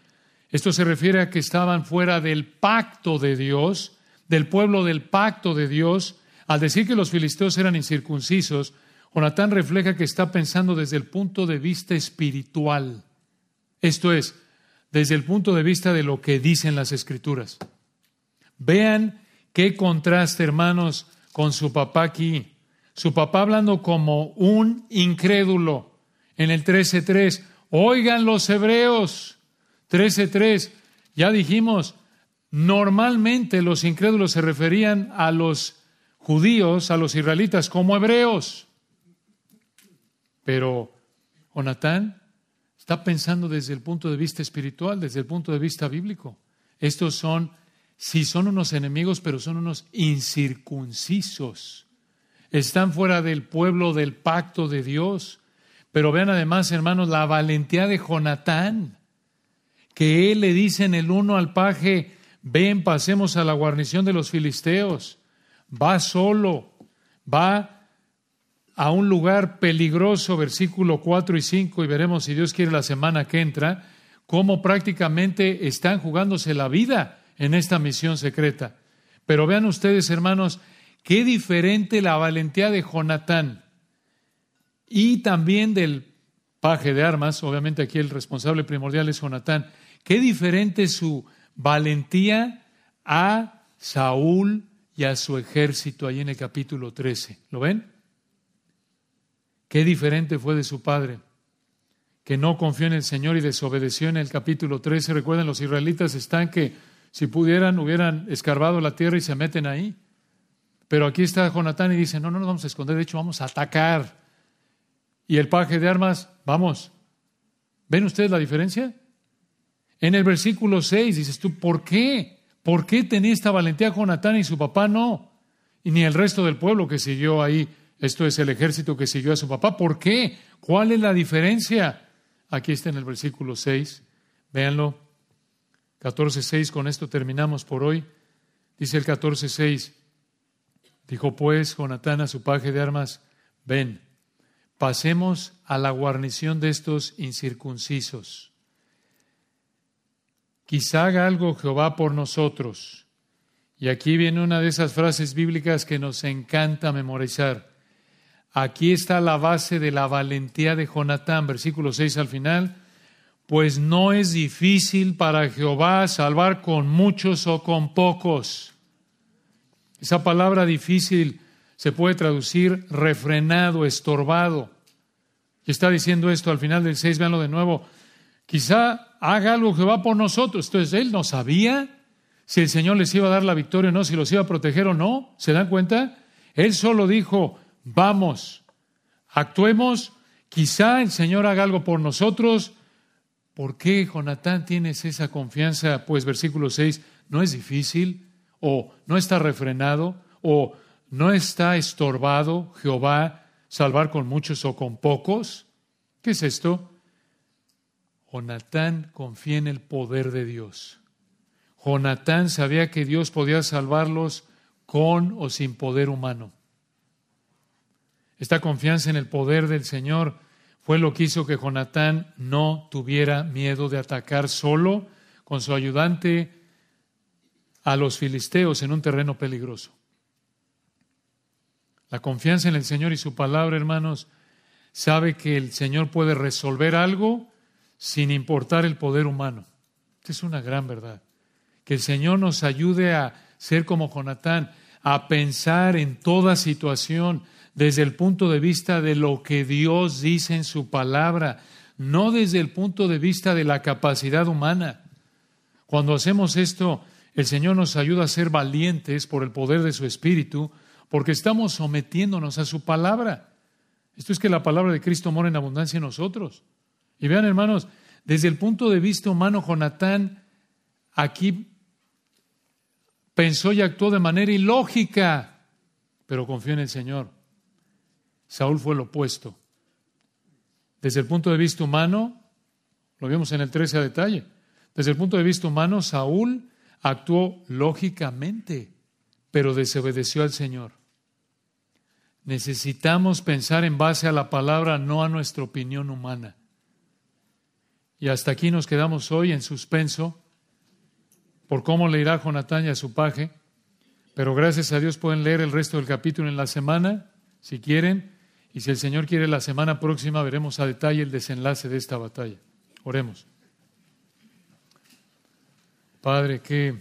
Speaker 1: esto se refiere a que estaban fuera del pacto de Dios, del pueblo del pacto de Dios. Al decir que los filisteos eran incircuncisos, Jonatán refleja que está pensando desde el punto de vista espiritual. Esto es, desde el punto de vista de lo que dicen las escrituras. Vean qué contraste, hermanos, con su papá aquí. Su papá hablando como un incrédulo. En el 13.3, oigan los hebreos. 13.3, ya dijimos, normalmente los incrédulos se referían a los judíos, a los israelitas, como hebreos. Pero Jonatán está pensando desde el punto de vista espiritual, desde el punto de vista bíblico. Estos son, sí son unos enemigos, pero son unos incircuncisos. Están fuera del pueblo del pacto de Dios. Pero vean además, hermanos, la valentía de Jonatán, que él le dice en el uno al paje, ven, pasemos a la guarnición de los filisteos. Va solo, va a un lugar peligroso, versículo 4 y 5, y veremos si Dios quiere la semana que entra, cómo prácticamente están jugándose la vida en esta misión secreta. Pero vean ustedes, hermanos, qué diferente la valentía de Jonatán y también del paje de armas, obviamente aquí el responsable primordial es Jonatán, qué diferente su valentía a Saúl y a su ejército ahí en el capítulo 13. ¿Lo ven? Qué diferente fue de su padre, que no confió en el Señor y desobedeció en el capítulo 13. Recuerden, los israelitas están que si pudieran hubieran escarbado la tierra y se meten ahí. Pero aquí está Jonatán y dice, no, no nos vamos a esconder, de hecho vamos a atacar. Y el paje de armas, vamos. ¿Ven ustedes la diferencia? En el versículo 6 dices tú, ¿por qué? ¿Por qué tenía esta valentía Jonatán y su papá no? Y ni el resto del pueblo que siguió ahí esto es el ejército que siguió a su papá. ¿Por qué? ¿Cuál es la diferencia? Aquí está en el versículo 6. Véanlo. 14.6, con esto terminamos por hoy. Dice el 14.6. Dijo pues Jonatán a su paje de armas, ven, pasemos a la guarnición de estos incircuncisos. Quizá haga algo Jehová por nosotros. Y aquí viene una de esas frases bíblicas que nos encanta memorizar. Aquí está la base de la valentía de Jonatán, versículo 6 al final. Pues no es difícil para Jehová salvar con muchos o con pocos. Esa palabra difícil se puede traducir refrenado, estorbado. Y está diciendo esto al final del 6, véanlo de nuevo. Quizá haga algo Jehová por nosotros. Entonces, él no sabía si el Señor les iba a dar la victoria o no, si los iba a proteger o no. ¿Se dan cuenta? Él solo dijo, Vamos, actuemos, quizá el Señor haga algo por nosotros. ¿Por qué, Jonatán, tienes esa confianza? Pues versículo 6, no es difícil, o no está refrenado, o no está estorbado Jehová salvar con muchos o con pocos. ¿Qué es esto? Jonatán confía en el poder de Dios. Jonatán sabía que Dios podía salvarlos con o sin poder humano. Esta confianza en el poder del Señor fue lo que hizo que Jonatán no tuviera miedo de atacar solo con su ayudante a los filisteos en un terreno peligroso. La confianza en el Señor y su palabra, hermanos, sabe que el Señor puede resolver algo sin importar el poder humano. Esta es una gran verdad. Que el Señor nos ayude a ser como Jonatán, a pensar en toda situación, desde el punto de vista de lo que Dios dice en su palabra, no desde el punto de vista de la capacidad humana. Cuando hacemos esto, el Señor nos ayuda a ser valientes por el poder de su Espíritu, porque estamos sometiéndonos a su palabra. Esto es que la palabra de Cristo mora en abundancia en nosotros. Y vean, hermanos, desde el punto de vista humano, Jonatán aquí pensó y actuó de manera ilógica, pero confió en el Señor. Saúl fue lo opuesto. Desde el punto de vista humano, lo vimos en el 13 a detalle, desde el punto de vista humano, Saúl actuó lógicamente, pero desobedeció al Señor. Necesitamos pensar en base a la palabra, no a nuestra opinión humana. Y hasta aquí nos quedamos hoy en suspenso por cómo le irá Jonatán y a su paje. Pero gracias a Dios pueden leer el resto del capítulo en la semana, si quieren. Y si el Señor quiere, la semana próxima veremos a detalle el desenlace de esta batalla. Oremos. Padre, qué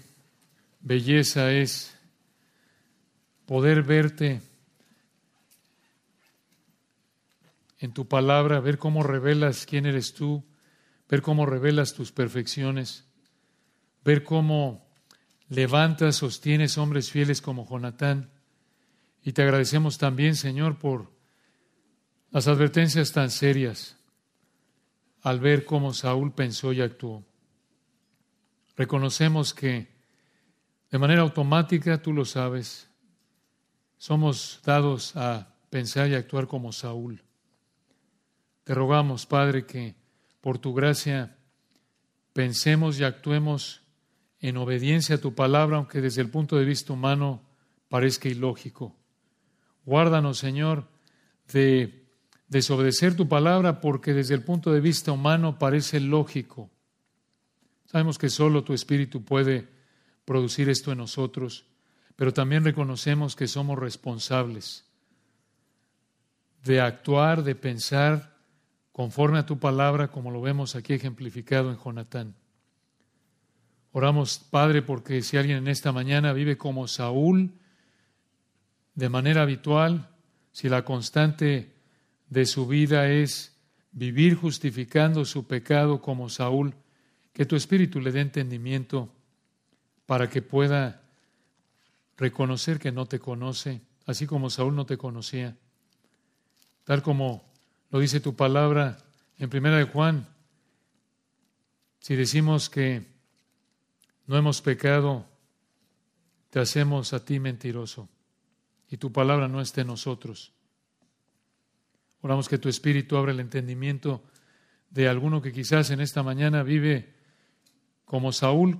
Speaker 1: belleza es poder verte en tu palabra, ver cómo revelas quién eres tú, ver cómo revelas tus perfecciones, ver cómo levantas, sostienes hombres fieles como Jonatán. Y te agradecemos también, Señor, por las advertencias tan serias al ver cómo Saúl pensó y actuó. Reconocemos que de manera automática, tú lo sabes, somos dados a pensar y actuar como Saúl. Te rogamos, Padre, que por tu gracia pensemos y actuemos en obediencia a tu palabra, aunque desde el punto de vista humano parezca ilógico. Guárdanos, Señor, de desobedecer tu palabra porque desde el punto de vista humano parece lógico. Sabemos que solo tu Espíritu puede producir esto en nosotros, pero también reconocemos que somos responsables de actuar, de pensar conforme a tu palabra, como lo vemos aquí ejemplificado en Jonatán. Oramos, Padre, porque si alguien en esta mañana vive como Saúl, de manera habitual, si la constante de su vida es vivir justificando su pecado como Saúl, que tu Espíritu le dé entendimiento para que pueda reconocer que no te conoce, así como Saúl no te conocía, tal como lo dice tu palabra en Primera de Juan. Si decimos que no hemos pecado, te hacemos a ti mentiroso y tu palabra no está en nosotros. Oramos que tu Espíritu abra el entendimiento de alguno que quizás en esta mañana vive como Saúl.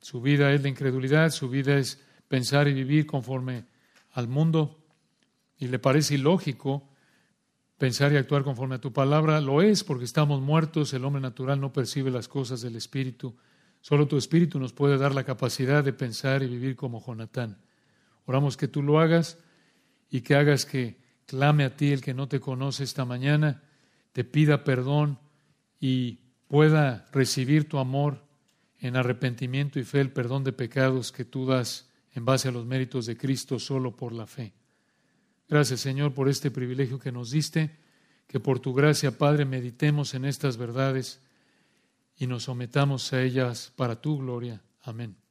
Speaker 1: Su vida es la incredulidad, su vida es pensar y vivir conforme al mundo y le parece ilógico pensar y actuar conforme a tu palabra. Lo es porque estamos muertos, el hombre natural no percibe las cosas del Espíritu. Solo tu Espíritu nos puede dar la capacidad de pensar y vivir como Jonatán. Oramos que tú lo hagas y que hagas que clame a ti el que no te conoce esta mañana, te pida perdón y pueda recibir tu amor en arrepentimiento y fe, el perdón de pecados que tú das en base a los méritos de Cristo solo por la fe. Gracias, Señor, por este privilegio que nos diste, que por tu gracia, Padre, meditemos en estas verdades y nos sometamos a ellas para tu gloria. Amén.